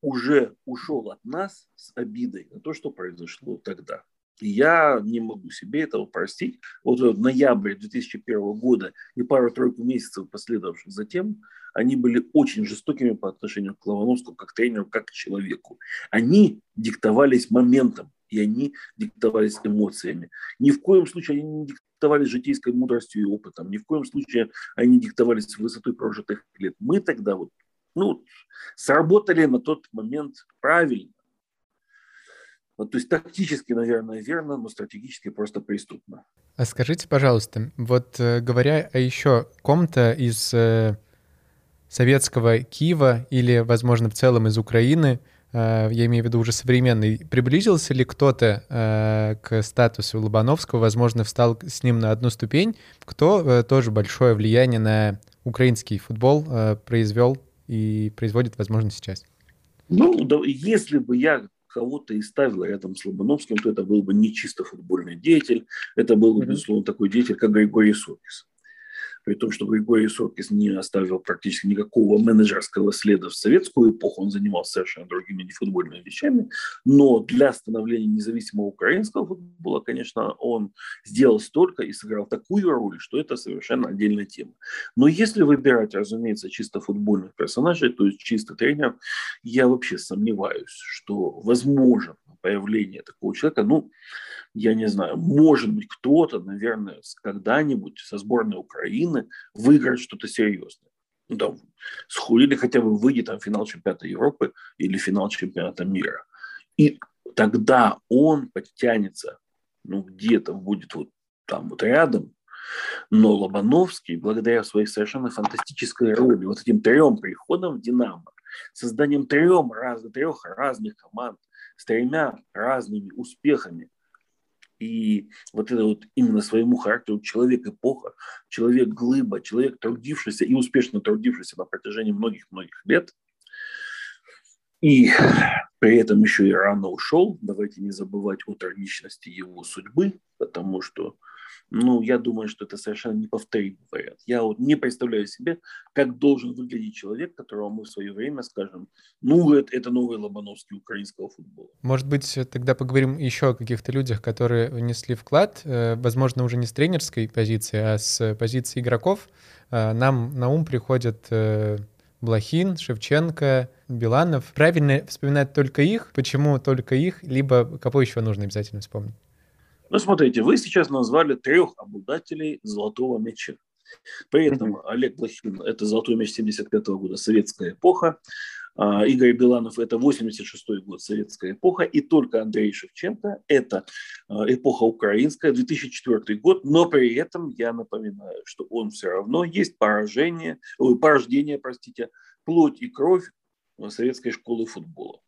уже ушел от нас с обидой на то, что произошло тогда я не могу себе этого простить. Вот в ноябре 2001 года и пару-тройку месяцев последовавших затем, они были очень жестокими по отношению к Лавановскому, как тренеру, как к человеку. Они диктовались моментом, и они диктовались эмоциями. Ни в коем случае они не диктовались житейской мудростью и опытом, ни в коем случае они не диктовались высотой прожитых лет. Мы тогда вот, ну, сработали на тот момент правильно вот, то есть тактически, наверное, верно, но стратегически просто преступно. А скажите, пожалуйста, вот э, говоря о еще ком-то из э, советского Киева или, возможно, в целом из Украины, э, я имею в виду уже современный, приблизился ли кто-то э, к статусу Лобановского, возможно, встал с ним на одну ступень, кто э, тоже большое влияние на украинский футбол э, произвел и производит, возможно, сейчас? Ну, да, если бы я кого-то и ставила рядом с Лобановским, то это был бы не чисто футбольный деятель, это был бы, безусловно, такой деятель, как Григорий Сокис при том, что Григорий Соркис не оставил практически никакого менеджерского следа в советскую эпоху, он занимался совершенно другими нефутбольными вещами, но для становления независимого украинского футбола, конечно, он сделал столько и сыграл такую роль, что это совершенно отдельная тема. Но если выбирать, разумеется, чисто футбольных персонажей, то есть чисто тренеров, я вообще сомневаюсь, что возможно появление такого человека, ну, я не знаю, может быть, кто-то, наверное, когда-нибудь со сборной Украины выиграет что-то серьезное. Ну, там, или хотя бы выйдет там финал чемпионата Европы или финал чемпионата мира. И тогда он подтянется, ну, где-то будет вот там вот рядом, но Лобановский, благодаря своей совершенно фантастической роли, вот этим трем приходам в «Динамо», созданием трем раз, трех разных команд с тремя разными успехами, и вот это вот именно своему характеру человек-эпоха, человек-глыба, человек, трудившийся и успешно трудившийся на протяжении многих-многих лет, и при этом еще и рано ушел. Давайте не забывать о трагичности его судьбы, потому что ну, я думаю, что это совершенно неповторимый вариант. Я вот не представляю себе, как должен выглядеть человек, которого мы в свое время скажем, ну, это, это новый Лобановский украинского футбола. Может быть, тогда поговорим еще о каких-то людях, которые внесли вклад, э, возможно, уже не с тренерской позиции, а с позиции игроков. Э, нам на ум приходят э, Блохин, Шевченко, Биланов. Правильно вспоминать только их? Почему только их? Либо кого еще нужно обязательно вспомнить? Ну, смотрите, вы сейчас назвали трех обладателей золотого мяча. При этом Олег Блохин – это золотой мяч 75 года, советская эпоха. А, Игорь Биланов – это 86 год, советская эпоха. И только Андрей Шевченко – это а, эпоха украинская, 2004 год. Но при этом я напоминаю, что он все равно есть поражение, ой, порождение, простите, плоть и кровь советской школы футбола.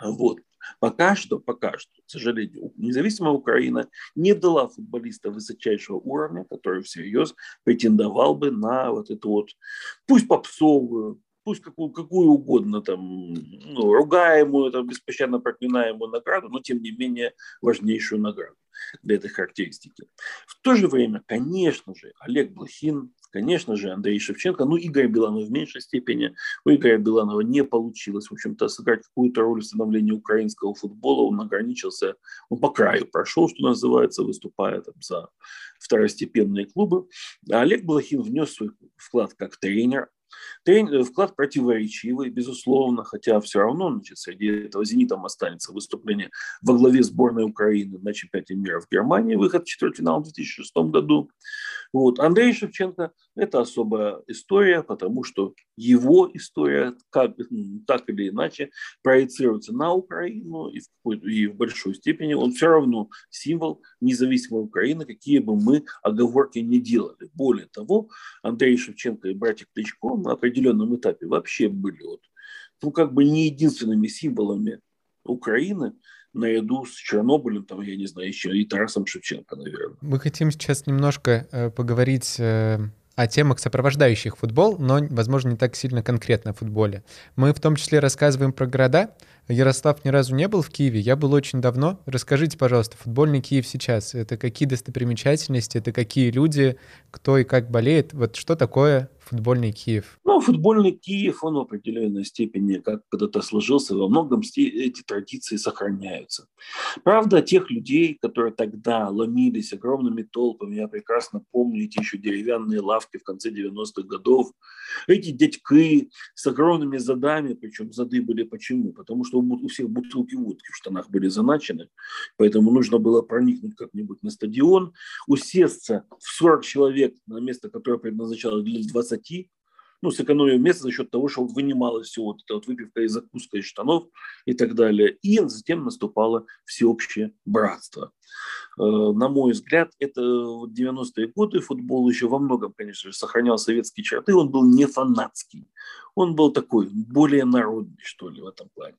Вот. Пока что, пока что, к сожалению, независимая Украина не дала футболиста высочайшего уровня, который всерьез претендовал бы на вот эту вот, пусть попсовую, пусть какую, какую угодно там, ну, ругаемую, там, беспощадно проклинаемую награду, но тем не менее важнейшую награду для этой характеристики. В то же время, конечно же, Олег Блохин, конечно же, Андрей Шевченко, ну, Игорь Биланов в меньшей степени. У Игоря Биланова не получилось, в общем-то, сыграть какую-то роль в становлении украинского футбола. Он ограничился, он по краю прошел, что называется, выступая там, за второстепенные клубы. А Олег Блохин внес свой вклад как тренер, Тренер, вклад противоречивый, безусловно, хотя все равно значит, среди этого «Зенитом» останется выступление во главе сборной Украины на чемпионате мира в Германии, выход в четвертьфинал в 2006 году. Вот. Андрей Шевченко – это особая история, потому что его история как, так или иначе проецируется на Украину, и в, и в большой степени он все равно символ независимой Украины, какие бы мы оговорки не делали. Более того, Андрей Шевченко и братья Кличко определенном этапе вообще были вот, ну, как бы не единственными символами Украины, наряду с Чернобылем, там, я не знаю, еще и Тарасом Шевченко, наверное. Мы хотим сейчас немножко э, поговорить э, о темах, сопровождающих футбол, но, возможно, не так сильно конкретно о футболе. Мы в том числе рассказываем про города. Ярослав ни разу не был в Киеве, я был очень давно. Расскажите, пожалуйста, футбольный Киев сейчас, это какие достопримечательности, это какие люди, кто и как болеет, вот что такое футбольный Киев? Ну, футбольный Киев, он в определенной степени, как когда-то сложился, во многом эти традиции сохраняются. Правда, тех людей, которые тогда ломились огромными толпами, я прекрасно помню эти еще деревянные лавки в конце 90-х годов, эти дядьки с огромными задами, причем зады были почему? Потому что у всех бутылки водки в штанах были заначены, поэтому нужно было проникнуть как-нибудь на стадион, усесться в 40 человек на место, которое предназначалось для 20 20, ну, сэкономив место за счет того, что вынималось все вот это вот выпивка и закуска из штанов и так далее. И затем наступало всеобщее братство. Э, на мой взгляд, это 90-е годы футбол еще во многом, конечно же, сохранял советские черты. Он был не фанатский. Он был такой, более народный, что ли, в этом плане.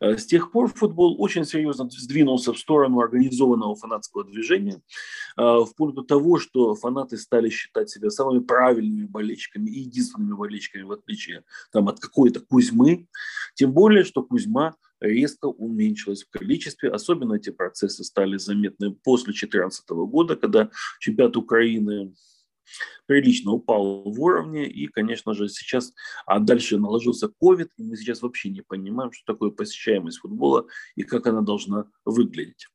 Э, с тех пор футбол очень серьезно сдвинулся в сторону организованного фанатского движения, э, вплоть до того, что фанаты стали считать себя самыми правильными болельщиками и единственными болельщиками, в отличие там, от какой-то Кузьмы. Тем более, что Кузьма резко уменьшилась в количестве. Особенно эти процессы стали заметны после 2014 года, когда чемпионат Украины прилично упал в уровне, и, конечно же, сейчас, а дальше наложился COVID, и мы сейчас вообще не понимаем, что такое посещаемость футбола и как она должна выглядеть.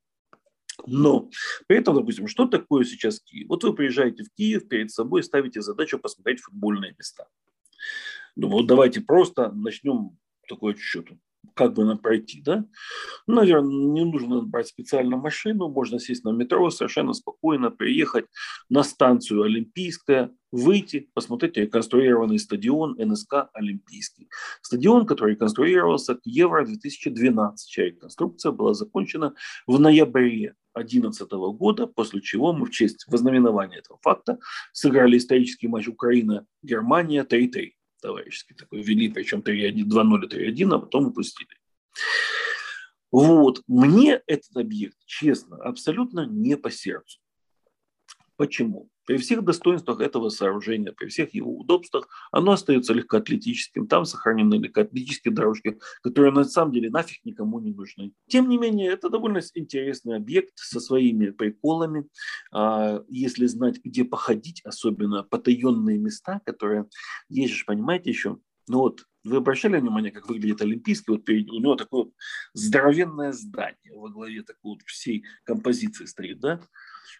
Но при этом, допустим, что такое сейчас Киев? Вот вы приезжаете в Киев, перед собой ставите задачу посмотреть футбольные места. Думаю, вот давайте просто начнем такой отсчет как бы нам пройти, да? Наверное, не нужно брать специально машину, можно сесть на метро, совершенно спокойно приехать на станцию Олимпийская, выйти, посмотреть реконструированный стадион НСК Олимпийский. Стадион, который реконструировался к Евро-2012, чья реконструкция была закончена в ноябре 2011 года, после чего мы в честь вознаменования этого факта сыграли исторический матч Украина-Германия 3-3 товарищеский такой вели, причем 2-0 3-1, а потом упустили. Вот. Мне этот объект, честно, абсолютно не по сердцу. Почему? При всех достоинствах этого сооружения, при всех его удобствах, оно остается легкоатлетическим. Там сохранены легкоатлетические дорожки, которые на самом деле нафиг никому не нужны. Тем не менее, это довольно интересный объект со своими приколами. А, если знать, где походить, особенно потаенные места, которые есть понимаете, еще ну вот вы обращали внимание, как выглядит Олимпийский? Вот перед, у него такое здоровенное здание во главе такой вот всей композиции стоит, да?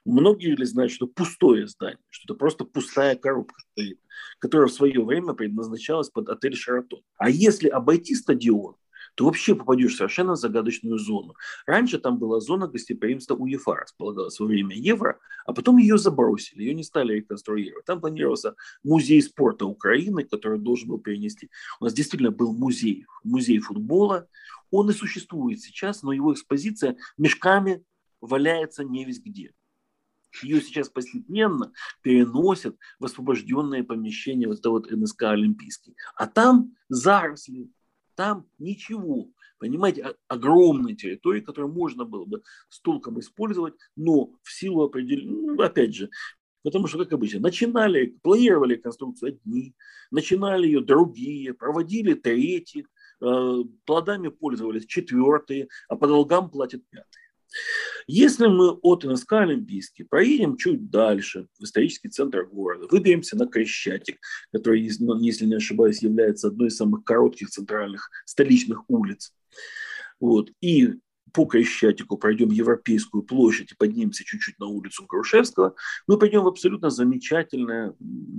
Многие ли знают, что пустое здание, что это просто пустая коробка стоит, которая в свое время предназначалась под отель «Шаратон». А если обойти стадион, то вообще попадешь в совершенно загадочную зону. Раньше там была зона гостеприимства УЕФА, располагалась во время Евро, а потом ее забросили, ее не стали реконструировать. Там планировался музей спорта Украины, который должен был перенести. У нас действительно был музей, музей футбола. Он и существует сейчас, но его экспозиция мешками валяется не весь где. Ее сейчас постепенно переносят в освобожденное помещение вот это вот НСК Олимпийский. А там заросли, там ничего. Понимаете, огромной территории, которую можно было бы с толком использовать, но в силу определения, ну, опять же, Потому что, как обычно, начинали, планировали конструкцию одни, начинали ее другие, проводили третьи, э, плодами пользовались четвертые, а по долгам платят пятые. Если мы от НСК Олимпийский проедем чуть дальше, в исторический центр города, выберемся на Крещатик, который, ну, если не ошибаюсь, является одной из самых коротких центральных столичных улиц, вот, и по Крещатику пройдем Европейскую площадь и поднимемся чуть-чуть на улицу Грушевского, мы пойдем в абсолютно замечательное,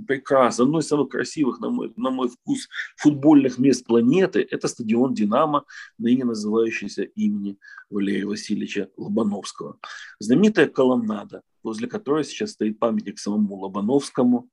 прекрасное, одно из самых красивых, на мой, на мой вкус, футбольных мест планеты. Это стадион «Динамо», ныне называющийся имени Валерия Васильевича Лобановского. Знаменитая колоннада, возле которой сейчас стоит памятник самому Лобановскому,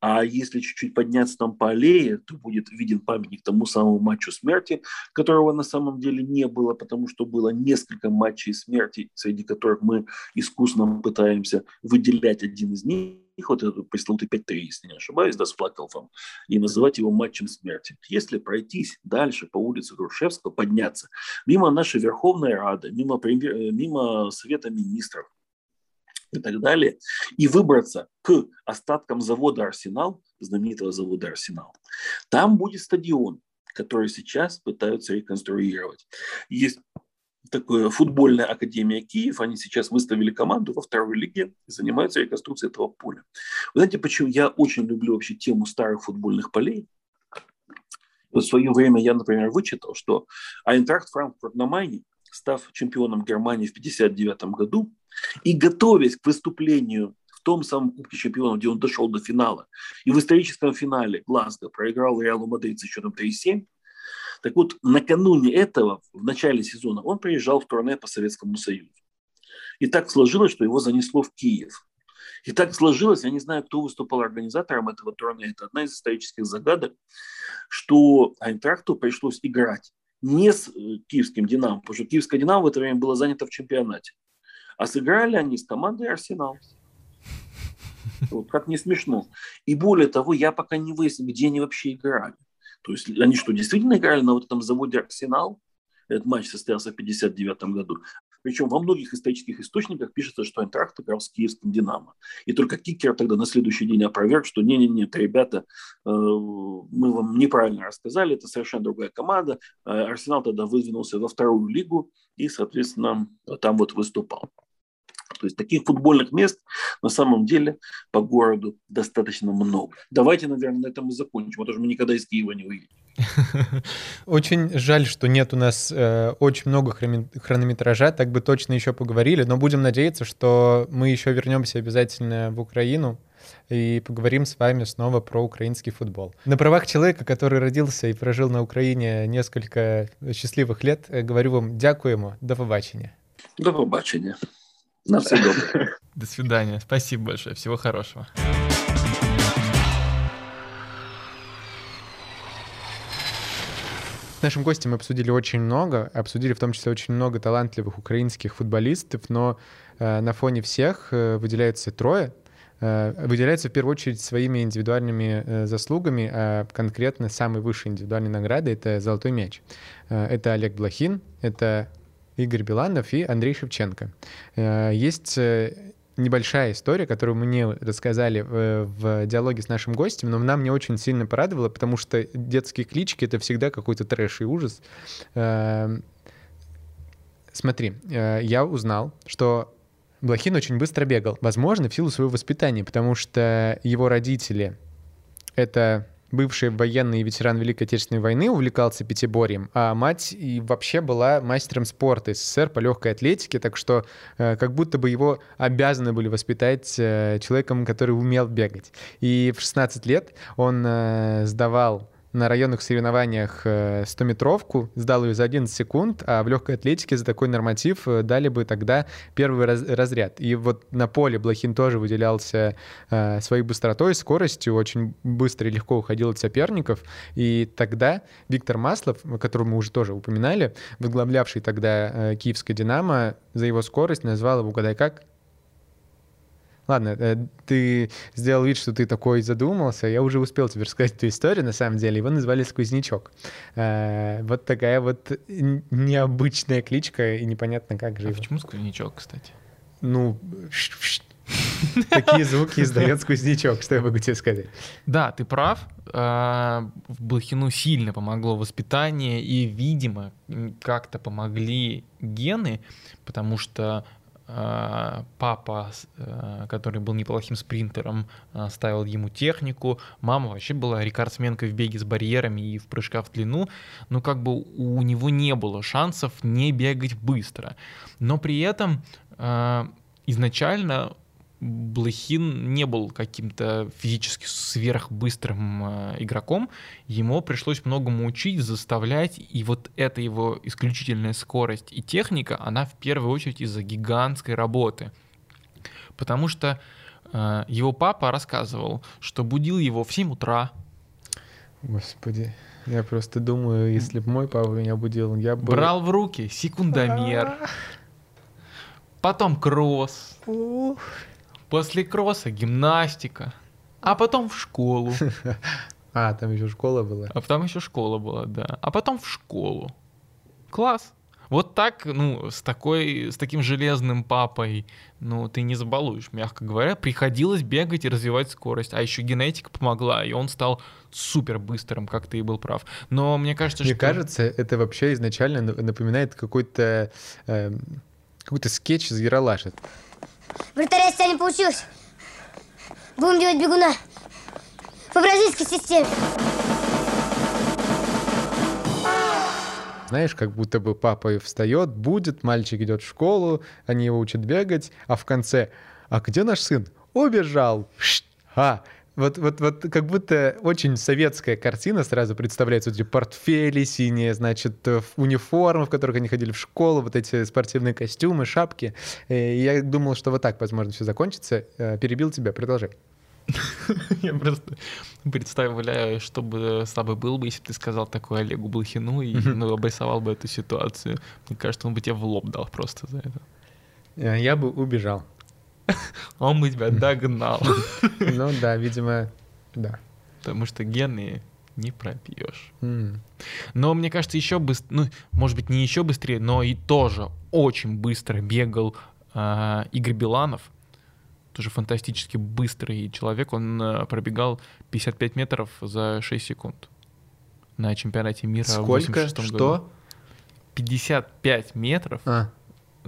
а если чуть-чуть подняться там по аллее, то будет виден памятник тому самому матчу смерти, которого на самом деле не было, потому что было несколько матчей смерти, среди которых мы искусно пытаемся выделять один из них, вот этот пресловутый 5-3, если не ошибаюсь, да, с Флакелфом, и называть его матчем смерти. Если пройтись дальше по улице Грушевского, подняться, мимо нашей Верховной Рады, мимо, мимо Совета Министров, и так далее, и выбраться к остаткам завода «Арсенал», знаменитого завода «Арсенал». Там будет стадион, который сейчас пытаются реконструировать. Есть такая футбольная академия Киев, они сейчас выставили команду во второй лиге и занимаются реконструкцией этого поля. Вы знаете, почему я очень люблю вообще тему старых футбольных полей? В свое время я, например, вычитал, что Айнтрахт Франкфурт на Майне, став чемпионом Германии в 1959 году, и готовясь к выступлению в том самом Кубке чемпионов, где он дошел до финала, и в историческом финале Глазго проиграл Реалу Мадрид с счетом 3-7, так вот, накануне этого, в начале сезона, он приезжал в турне по Советскому Союзу. И так сложилось, что его занесло в Киев. И так сложилось, я не знаю, кто выступал организатором этого турне, это одна из исторических загадок, что Айнтрахту пришлось играть не с э, киевским «Динамо», потому что киевское «Динамо» в это время было занято в чемпионате. А сыграли они с командой Арсенал. Вот, как не смешно. И более того, я пока не выяснил, где они вообще играли. То есть они что, действительно играли на вот этом заводе Арсенал? Этот матч состоялся в 1959 году. Причем во многих исторических источниках пишется, что Айнтрахт играл с киевским «Динамо». И только Кикер тогда на следующий день опроверг, что не-не-не, ребята, э, мы вам неправильно рассказали, это совершенно другая команда. Э, Арсенал тогда выдвинулся во вторую лигу и, соответственно, там вот выступал. То есть таких футбольных мест на самом деле по городу достаточно много. Давайте, наверное, на этом и закончим, потому что мы никогда из Киева не уедем. [LAUGHS] Очень жаль, что нет у нас э, очень много хронометража, так бы точно еще поговорили, но будем надеяться, что мы еще вернемся обязательно в Украину и поговорим с вами снова про украинский футбол. На правах человека, который родился и прожил на Украине несколько счастливых лет, э, говорю вам дякуємо, до побачення. До побачення. На все добре. [LAUGHS] До свидания. Спасибо большое. Всего хорошего. С нашим гостем мы обсудили очень много, обсудили в том числе очень много талантливых украинских футболистов, но э, на фоне всех э, выделяются трое. Э, выделяются в первую очередь своими индивидуальными э, заслугами, а конкретно самой высшей индивидуальной наградой — это «Золотой мяч». Э, это Олег Блохин, это Игорь Биланов и Андрей Шевченко. Э, есть э, небольшая история, которую мне рассказали в, в диалоге с нашим гостем, но она мне очень сильно порадовала, потому что детские клички — это всегда какой-то трэш и ужас. Смотри, э, я узнал, что Блохин очень быстро бегал. Возможно, в силу своего воспитания, потому что его родители — это бывший военный ветеран Великой Отечественной войны, увлекался пятиборьем, а мать и вообще была мастером спорта СССР по легкой атлетике, так что э, как будто бы его обязаны были воспитать э, человеком, который умел бегать. И в 16 лет он э, сдавал на районных соревнованиях 100-метровку, э, сдал ее за 11 секунд, а в легкой атлетике за такой норматив э, дали бы тогда первый раз, разряд. И вот на поле Блохин тоже выделялся э, своей быстротой, скоростью, очень быстро и легко уходил от соперников. И тогда Виктор Маслов, которого мы уже тоже упоминали, возглавлявший тогда э, киевское «Динамо», за его скорость назвал его, угадай как, Ладно, э, ты сделал вид, что ты такой задумался. Я уже успел тебе рассказать эту историю, на самом деле. Его назвали Сквознячок. Э, вот такая вот необычная кличка, и непонятно, как же А почему Сквознячок, кстати? Ну, такие звуки издает Сквознячок, что я могу тебе сказать. Да, ты прав. А, в Блохину сильно помогло воспитание, и, видимо, как-то помогли гены, потому что Э, папа, э, который был неплохим спринтером, э, ставил ему технику. Мама вообще была рекордсменкой в беге с барьерами и в прыжках в длину. Но как бы у него не было шансов не бегать быстро. Но при этом изначально Блохин не был каким-то физически сверхбыстрым э, игроком, ему пришлось многому учить, заставлять, и вот эта его исключительная скорость и техника, она в первую очередь из-за гигантской работы. Потому что э, его папа рассказывал, что будил его в 7 утра. Господи, я просто думаю, если бы мой папа меня будил, я бы... Брал в руки секундомер, потом кросс, После кросса гимнастика, а потом в школу. [LAUGHS] А, там еще школа была. А потом еще школа была, да. А потом в школу. Класс. Вот так, ну, с такой, с таким железным папой, ну, ты не забалуешь, мягко говоря. Приходилось бегать и развивать скорость. А еще генетика помогла, и он стал супер быстрым, как ты и был прав. Но мне кажется, мне что... Мне кажется, это вообще изначально напоминает какой-то э, какой-то скетч из Яралаша. Вратаря с не получилось. Будем делать бегуна. По бразильской системе. Знаешь, как будто бы папа встает, будет, мальчик идет в школу, они его учат бегать, а в конце, а где наш сын? Убежал. А, вот, вот, вот как будто очень советская картина сразу представляется. Эти портфели синие, значит, э, униформы, в которых они ходили в школу, вот эти спортивные костюмы, шапки. Э, и я думал, что вот так, возможно, все закончится. Э, перебил тебя, продолжай. [LAUGHS] Я просто представляю, что бы с тобой был бы, если бы ты сказал такое Олегу Блохину и ну, обрисовал бы эту ситуацию. Мне кажется, он бы тебе в лоб дал просто за это. Я бы убежал. [LAUGHS] Он бы тебя догнал. [LAUGHS] Ну да, видимо, да. Потому что гены не пропьешь. Но мне кажется, еще быстрее, ну, может быть, не еще быстрее, но и тоже очень быстро бегал э, Игорь Биланов. Тоже фантастически быстрый человек. Он э, пробегал 55 метров за 6 секунд на чемпионате мира Сколько? в Что? году. 55 метров а.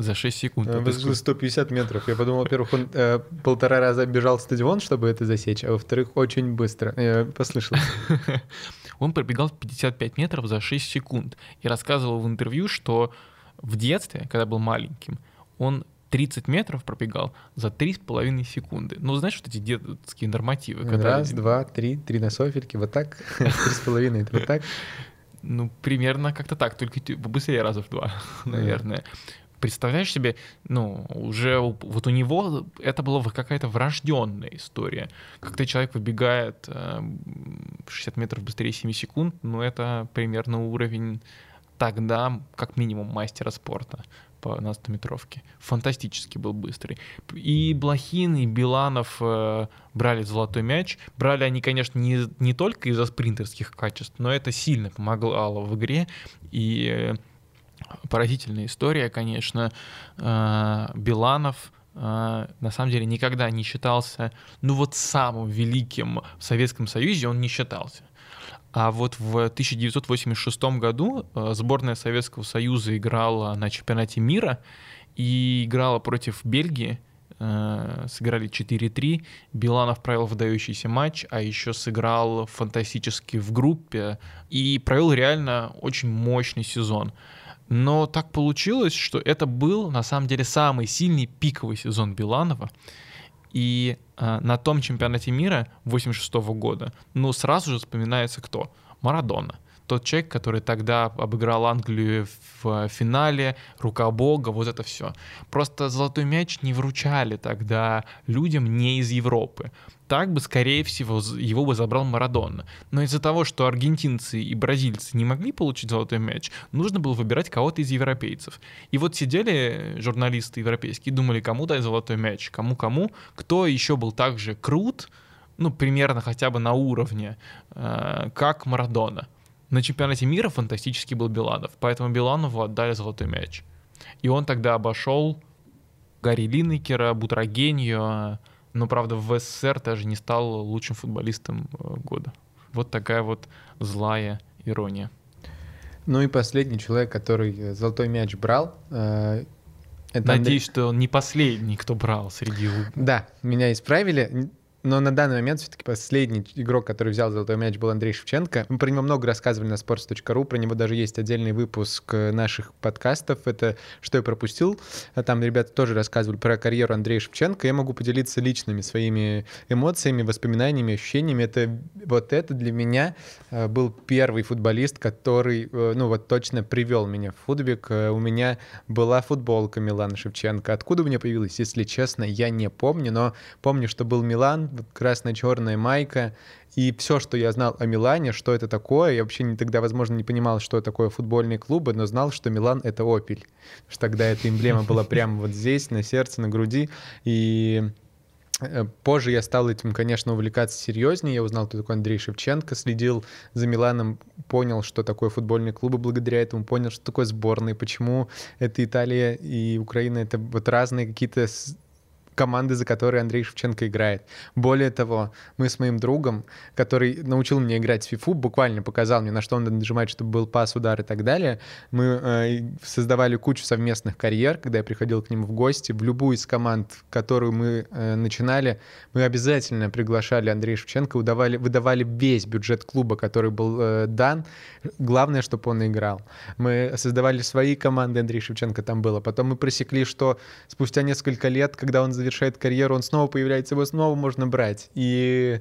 За 6 секунд. Э, 150 метров. Я подумал, во-первых, он э, полтора раза бежал стадион, чтобы это засечь, а во-вторых, очень быстро. Я послышал. [LAUGHS] Он пробегал 55 метров за 6 секунд и рассказывал в интервью, что в детстве, когда был маленьким, он 30 метров пробегал за 3,5 секунды. Ну, знаешь, вот эти детские нормативы. Когда... Раз, два, три, три на софельке, вот так, [LAUGHS] 3,5, это вот так. Ну, примерно как-то так, только быстрее раза в два, [LAUGHS] наверное представляешь себе, ну, уже вот у него это была какая-то врожденная история. Когда человек выбегает э, 60 метров быстрее 7 секунд, ну, это примерно уровень тогда, как минимум, мастера спорта по на 100-метровке. Фантастически был быстрый. И Блохин, и Биланов э, брали золотой мяч. Брали они, конечно, не, не только из-за спринтерских качеств, но это сильно помогало в игре. И э, Поразительная история, конечно. Э, Биланов э, на самом деле никогда не считался, ну вот самым великим в Советском Союзе он не считался. А вот в 1986 году э, сборная Советского Союза играла на чемпионате мира и играла против Бельгии. Сыграли 4-3. Биланов провел выдающийся матч, а еще сыграл фантастически в группе и провел реально очень мощный сезон. Но так получилось, что это был на самом деле самый сильный пиковый сезон Биланова. И э, на том чемпионате мира 86 года, ну, сразу же вспоминается кто? Марадона. Тот человек, который тогда обыграл Англию в финале, рука бога, вот это все. Просто золотой мяч не вручали тогда людям не из Европы так бы, скорее всего, его бы забрал Марадона. Но из-за того, что аргентинцы и бразильцы не могли получить золотой мяч, нужно было выбирать кого-то из европейцев. И вот сидели журналисты европейские, думали, кому дать золотой мяч, кому-кому, кто еще был так же крут, ну, примерно хотя бы на уровне, э, как Марадона. На чемпионате мира фантастический был Биланов, поэтому Биланову отдали золотой мяч. И он тогда обошел Гарри Линнекера, Бутрагенью, но, правда, в СССР даже не стал лучшим футболистом э, года. Вот такая вот злая ирония. Ну и последний человек, который э, золотой мяч брал. Э, это Надеюсь, Андрей... что он не последний, кто брал среди... Да, меня исправили. Но на данный момент все-таки последний игрок, который взял золотой мяч, был Андрей Шевченко. Мы про него много рассказывали на sports.ru, про него даже есть отдельный выпуск э, наших подкастов. Это «Что я пропустил?». А там ребята тоже рассказывали про карьеру Андрея Шевченко. Я могу поделиться личными своими эмоциями, воспоминаниями, ощущениями. Это вот это для меня э, был первый футболист, который, э, ну вот точно привел меня в футбик. У меня была футболка Милана Шевченко. Откуда у меня появилась, если честно, я не помню, но помню, что был Милан, красно-черная майка, и все, что я знал о Милане, что это такое, я вообще не, тогда, возможно, не понимал, что такое футбольные клубы, но знал, что Милан — это Опель. Что тогда эта эмблема была прямо вот здесь, на сердце, на груди. И э, Позже я стал этим, конечно, увлекаться серьезнее. Я узнал, кто такой Андрей Шевченко, следил за Миланом, понял, что такое футбольные клубы благодаря этому, понял, что такое сборные, почему это Италия и Украина — это вот разные какие-то команды, за которые Андрей Шевченко играет. Более того, мы с моим другом, который научил меня играть в FIFA, буквально показал мне, на что надо нажимать, чтобы был пас, удар и так далее, мы э, создавали кучу совместных карьер, когда я приходил к нему в гости. В любую из команд, которую мы э, начинали, мы обязательно приглашали Андрея Шевченко, удавали, выдавали весь бюджет клуба, который был э, дан. Главное, чтобы он играл. Мы создавали свои команды, Андрей Шевченко там было. Потом мы просекли, что спустя несколько лет, когда он завершает карьеру, он снова появляется, его снова можно брать. И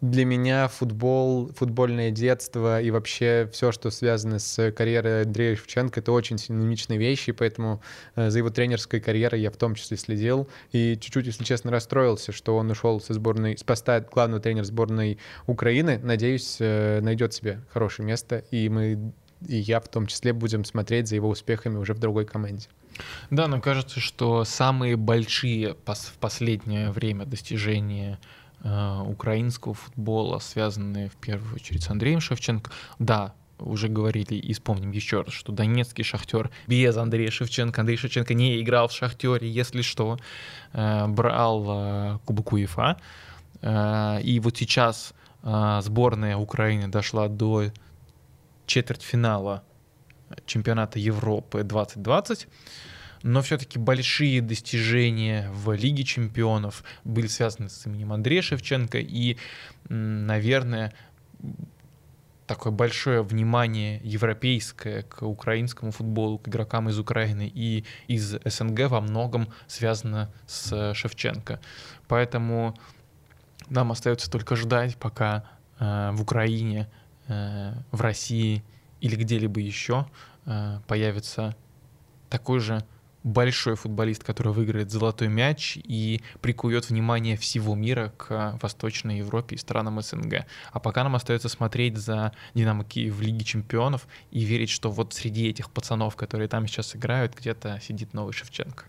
для меня футбол, футбольное детство и вообще все, что связано с карьерой Андрея Шевченко, это очень синонимичные вещи, поэтому э, за его тренерской карьерой я в том числе следил. И чуть-чуть, если честно, расстроился, что он ушел со сборной, с поста главного тренера сборной Украины. Надеюсь, э, найдет себе хорошее место, и мы, и я в том числе, будем смотреть за его успехами уже в другой команде. Да, но кажется, что самые большие в последнее время достижения э, украинского футбола, связанные в первую очередь с Андреем Шевченко, да, уже говорили и вспомним еще раз, что донецкий шахтер без Андрея Шевченко, Андрей Шевченко не играл в шахтере, если что, э, брал э, Кубок УЕФА. Э, и вот сейчас э, сборная Украины дошла до четвертьфинала чемпионата Европы 2020 но все-таки большие достижения в Лиге чемпионов были связаны с именем Андрея Шевченко, и, наверное, такое большое внимание европейское к украинскому футболу, к игрокам из Украины и из СНГ во многом связано с Шевченко. Поэтому нам остается только ждать, пока э, в Украине, э, в России или где-либо еще э, появится такой же большой футболист, который выиграет золотой мяч и прикует внимание всего мира к Восточной Европе и странам СНГ. А пока нам остается смотреть за Динамо Киев в Лиге Чемпионов и верить, что вот среди этих пацанов, которые там сейчас играют, где-то сидит новый Шевченко.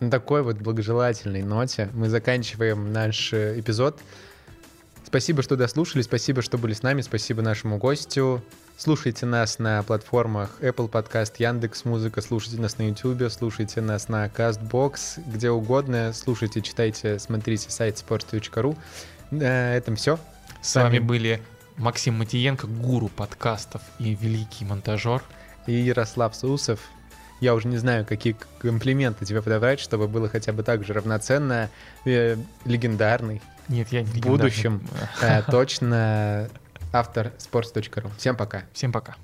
На такой вот благожелательной ноте мы заканчиваем наш э, эпизод. Спасибо, что дослушали, спасибо, что были с нами, спасибо нашему гостю. Слушайте нас на платформах Apple Podcast, Яндекс Музыка, слушайте нас на YouTube, слушайте нас на CastBox, где угодно. Слушайте, читайте, смотрите сайт sports.ru. На этом все. С вами были Максим Матиенко, гуру подкастов и великий монтажер. И Ярослав Сусов. Я уже не знаю, какие комплименты тебе подобрать, чтобы было хотя бы так же равноценно, э, легендарный, Нет, я не в будущем [LAUGHS] э, точно автор sports.ru. Всем пока. Всем пока.